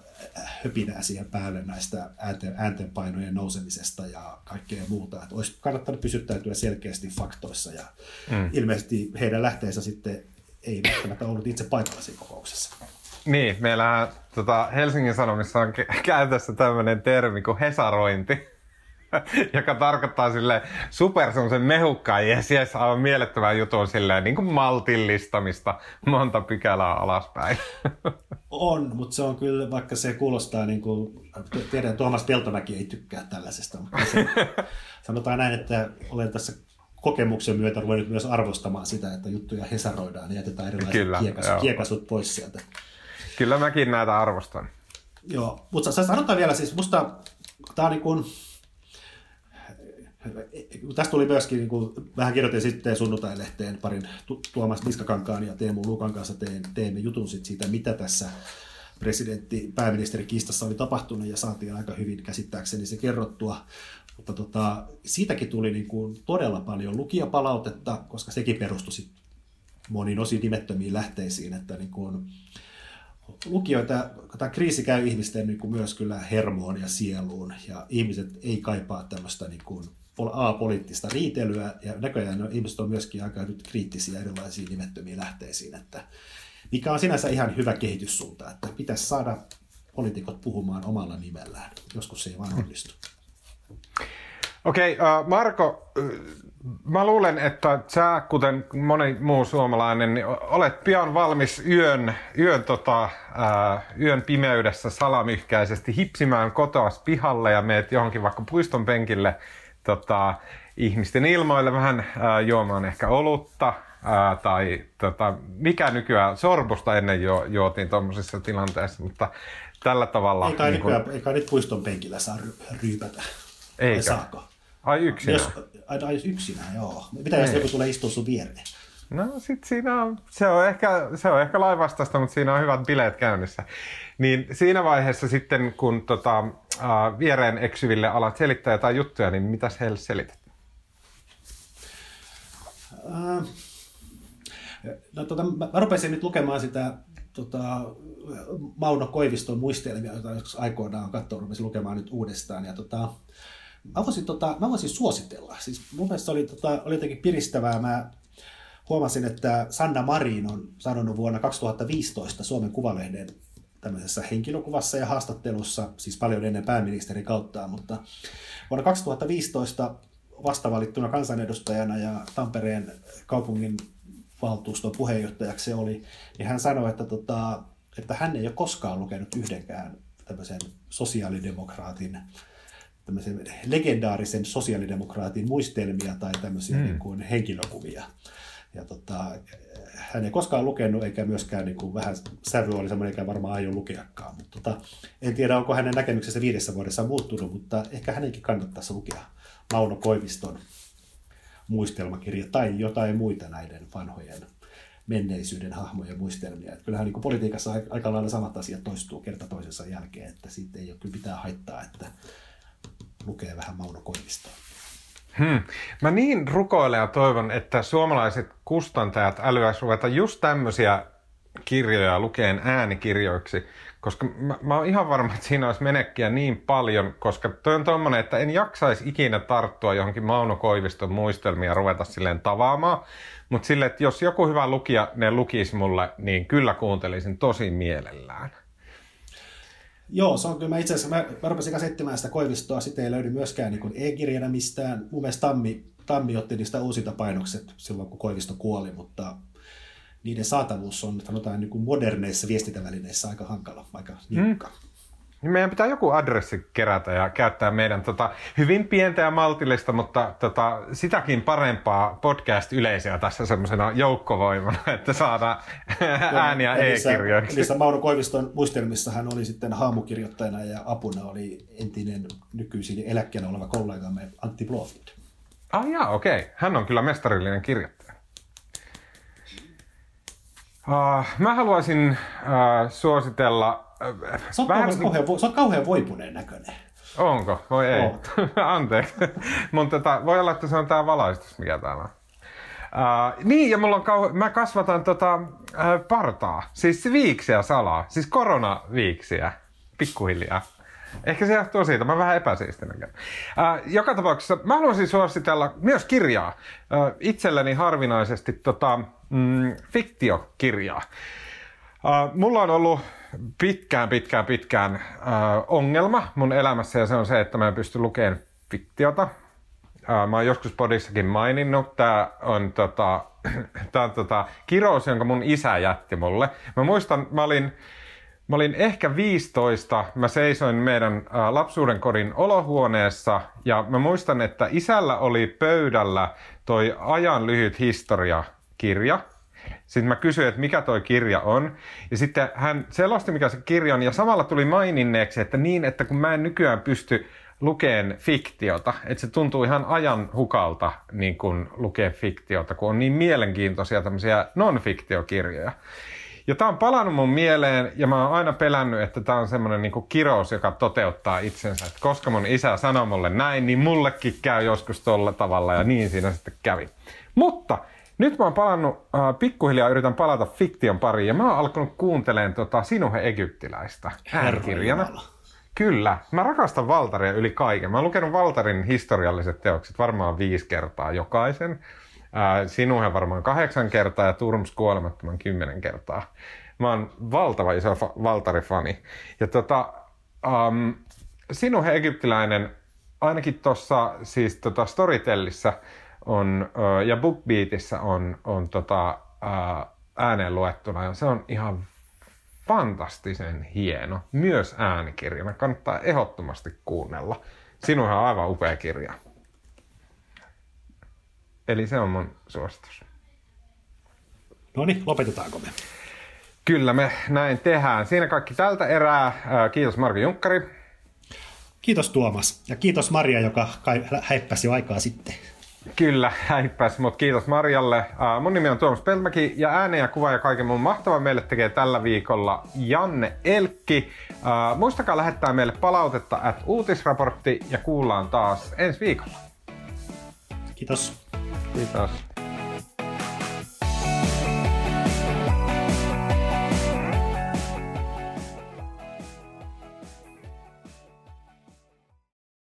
Speaker 2: höpinää siihen päälle näistä ääntenpainojen nousemisesta ja kaikkea muuta. Että olisi kannattanut pysyttäytyä selkeästi faktoissa ja mm. ilmeisesti heidän lähteensä sitten ei välttämättä ollut itse paikalla siinä kokouksessa.
Speaker 1: Niin, meillähän tota, Helsingin Sanomissa on käytössä tämmöinen termi kuin hesarointi joka tarkoittaa sille super semmoisen mehukkaan yes, yes, aivan mielettömän jutun silleen niin kuin maltillistamista monta pykälää alaspäin.
Speaker 2: On, mutta se on kyllä, vaikka se kuulostaa niin kuin, tiedän, Tuomas Peltomäki ei tykkää tällaisesta, mutta se, sanotaan näin, että olen tässä kokemuksen myötä ruvennut myös arvostamaan sitä, että juttuja hesaroidaan ja jätetään erilaiset Kyllä, kiekas, kiekasut pois sieltä.
Speaker 1: Kyllä mäkin näitä arvostan.
Speaker 2: Joo, mutta sanotaan vielä siis, musta tämä on niin kuin, Tästä tuli myöskin, niin kuin vähän kirjoitin sitten sunnuntai-lehteen parin Tuomas Niskakankaan ja Teemu Luukan kanssa tein, teimme jutun sit siitä, mitä tässä presidentti, pääministeri Kistassa oli tapahtunut ja saatiin aika hyvin käsittääkseni se kerrottua. Mutta tota, siitäkin tuli niin kuin todella paljon lukijapalautetta, koska sekin perustui sit monin osin nimettömiin lähteisiin, että niin kuin, lukijoita, tämä kriisi käy ihmisten niin kuin myös kyllä hermoon ja sieluun, ja ihmiset ei kaipaa tämmöistä niin kuin A-poliittista riitelyä, ja näköjään no, ihmiset on myöskin aika nyt kriittisiä erilaisiin nimettömiin lähteisiin, että mikä on sinänsä ihan hyvä kehityssuunta, että pitäisi saada poliitikot puhumaan omalla nimellään. Joskus se ei vaan onnistu.
Speaker 1: Okei, okay, uh, Marko, mä luulen, että sä, kuten moni muu suomalainen, niin olet pian valmis yön, yön, tota, uh, yön pimeydessä salamyhkäisesti hipsimään kotoas pihalle ja meet johonkin vaikka puiston penkille tota, ihmisten ilmoille vähän ää, juomaan ehkä olutta, ää, tai tota, mikä nykyään sorbusta ennen jo, juotiin tuommoisessa tilanteessa, mutta tällä tavalla...
Speaker 2: Ei kai, niin kun... ei kai nyt puiston penkillä saa ryypätä.
Speaker 1: Eikä. saako? Ai yksinään?
Speaker 2: Jos, ai, ai yksinään, joo. Mitä jos joku tulee istua sun viereen?
Speaker 1: No sit siinä on, se on ehkä, se on ehkä laivastasta, mutta siinä on hyvät bileet käynnissä. Niin siinä vaiheessa sitten, kun tota, äh, viereen eksyville alat selittää jotain juttuja, niin mitäs heille selität?
Speaker 2: Äh, no, tota, mä, mä rupesin nyt lukemaan sitä tota, Mauno Koiviston muistelmia, joita aikoinaan on katsonut, rupesin lukemaan nyt uudestaan. Ja, tota, mä, voisin, tota, mä voisin suositella. Siis mun mielestä oli, tota, oli jotenkin piristävää. Mä huomasin, että Sanna Marin on sanonut vuonna 2015 Suomen Kuvalehden tämmöisessä henkilökuvassa ja haastattelussa, siis paljon ennen pääministerin kautta, mutta vuonna 2015 vastavalittuna kansanedustajana ja Tampereen kaupungin valtuuston puheenjohtajaksi oli, niin hän sanoi, että, tota, että hän ei ole koskaan lukenut yhdenkään tämmöisen sosiaalidemokraatin tämmöisen legendaarisen sosiaalidemokraatin muistelmia tai tämmöisiä mm. niin kuin henkilökuvia. Ja tota, hän ei koskaan lukenut, eikä myöskään niin kuin vähän sävy oli semmoinen, eikä varmaan aio lukeakaan. Mutta tota, en tiedä, onko hänen näkemyksensä viidessä vuodessa muuttunut, mutta ehkä hänenkin kannattaisi lukea Mauno Koiviston muistelmakirja tai jotain muita näiden vanhojen menneisyyden hahmojen muistelmia. Että kyllähän niin politiikassa aika lailla samat asiat toistuu kerta toisensa jälkeen, että siitä ei ole kyllä mitään haittaa, että lukee vähän Mauno Koivistoa.
Speaker 1: Hmm. Mä niin rukoilen ja toivon, että suomalaiset kustantajat älyäisivät ruveta just tämmöisiä kirjoja lukeen äänikirjoiksi, koska mä, mä oon ihan varma, että siinä olisi menekkiä niin paljon, koska toi on tommonen, että en jaksaisi ikinä tarttua johonkin Mauno Koiviston muistelmia ruveta silleen tavaamaan, mutta sille, että jos joku hyvä lukija ne lukisi mulle, niin kyllä kuuntelisin tosi mielellään.
Speaker 2: Joo, se on kyllä. Mä itse asiassa, mä, mä rupesin käsittämään sitä Koivistoa, sitä ei löydy myöskään niin e-kirjana mistään. Mun mielestä Tammi, Tammi otti niistä uusinta painokset silloin, kun Koivisto kuoli, mutta niiden saatavuus on sanotaan niin kuin moderneissa viestintävälineissä aika hankala, aika niukka. Mm.
Speaker 1: Niin meidän pitää joku adressi kerätä ja käyttää meidän tota, hyvin pientä ja maltillista, mutta tota, sitäkin parempaa podcast-yleisöä tässä semmoisena joukkovoimana, että saadaan ääniä e-kirjoiksi.
Speaker 2: Niissä Mauno Koiviston muistelmissa hän oli sitten haamukirjoittajana ja apuna oli entinen nykyisin eläkkeellä oleva kollegamme Antti Blofeld.
Speaker 1: Ah jaa, okei. Okay. Hän on kyllä mestarillinen kirjoittaja. Uh, mä haluaisin uh, suositella
Speaker 2: Sä oot, vähän... kauhean, sä oot kauhean voipuneen näköinen.
Speaker 1: Onko? Voi ei. Anteeksi. Mutta tota, voi olla, että se on tää valaistus, mikä täällä on. Uh, niin, ja mulla on kauhe... mä kasvatan tota, uh, partaa, siis viiksiä salaa, siis koronaviiksiä, pikkuhiljaa. Ehkä se johtuu siitä, mä vähän epäsiistinä. Uh, joka tapauksessa mä haluaisin suositella myös kirjaa, uh, itselleni harvinaisesti tota, mm, fiktiokirjaa. Uh, mulla on ollut pitkään, pitkään, pitkään uh, ongelma mun elämässä ja se on se, että mä en pysty lukemaan fiktiota. Uh, mä oon joskus podissakin maininnut. Tää on, tota, tää on tota, kirous, jonka mun isä jätti mulle. Mä muistan, mä olin, mä olin ehkä 15. Mä seisoin meidän uh, lapsuuden kodin olohuoneessa ja mä muistan, että isällä oli pöydällä toi ajan lyhyt historia kirja – sitten mä kysyin, että mikä toi kirja on. Ja sitten hän selosti, mikä se kirja on. Ja samalla tuli maininneeksi, että niin, että kun mä en nykyään pysty lukeen fiktiota, että se tuntuu ihan ajan hukalta niin kun lukea fiktiota, kun on niin mielenkiintoisia tämmöisiä non-fiktiokirjoja. Ja tämä on palannut mun mieleen ja mä oon aina pelännyt, että tämä on semmoinen niin kirous, joka toteuttaa itsensä. Että koska mun isä sanoi mulle näin, niin mullekin käy joskus tolla tavalla ja niin siinä sitten kävi. Mutta nyt mä oon palannut, äh, pikkuhiljaa yritän palata fiktion pariin ja mä oon alkanut kuuntelemaan tota Sinuhe Egyptiläistä äänikirjana. Kyllä. Mä rakastan Valtaria yli kaiken. Mä oon lukenut Valtarin historialliset teokset varmaan viisi kertaa jokaisen. Äh, Sinuhe varmaan kahdeksan kertaa ja Turms kuolemattoman kymmenen kertaa. Mä oon valtava iso fa- Valtari-fani. Ja tota, um, Sinuhe Egyptiläinen, ainakin tuossa siis tota Storytellissä, on, ja BookBeatissä on, on tota, ääneen luettuna ja se on ihan fantastisen hieno, myös äänikirjana. Kannattaa ehdottomasti kuunnella. Sinun on aivan upea kirja. Eli se on mun suositus.
Speaker 2: No niin, lopetetaanko me?
Speaker 1: Kyllä me näin tehdään. Siinä kaikki tältä erää. Kiitos Marko Junkkari.
Speaker 2: Kiitos Tuomas ja kiitos Maria, joka häippäsi jo aikaa sitten.
Speaker 1: Kyllä, häippäs, mutta kiitos Marjalle. Uh, mun nimi on Tuomas Pelmäki ja äänen ja kuva ja kaiken muun mahtavan meille tekee tällä viikolla Janne Elkki. Uh, muistakaa lähettää meille palautetta at uutisraportti ja kuullaan taas ensi viikolla.
Speaker 2: Kiitos.
Speaker 1: Kiitos.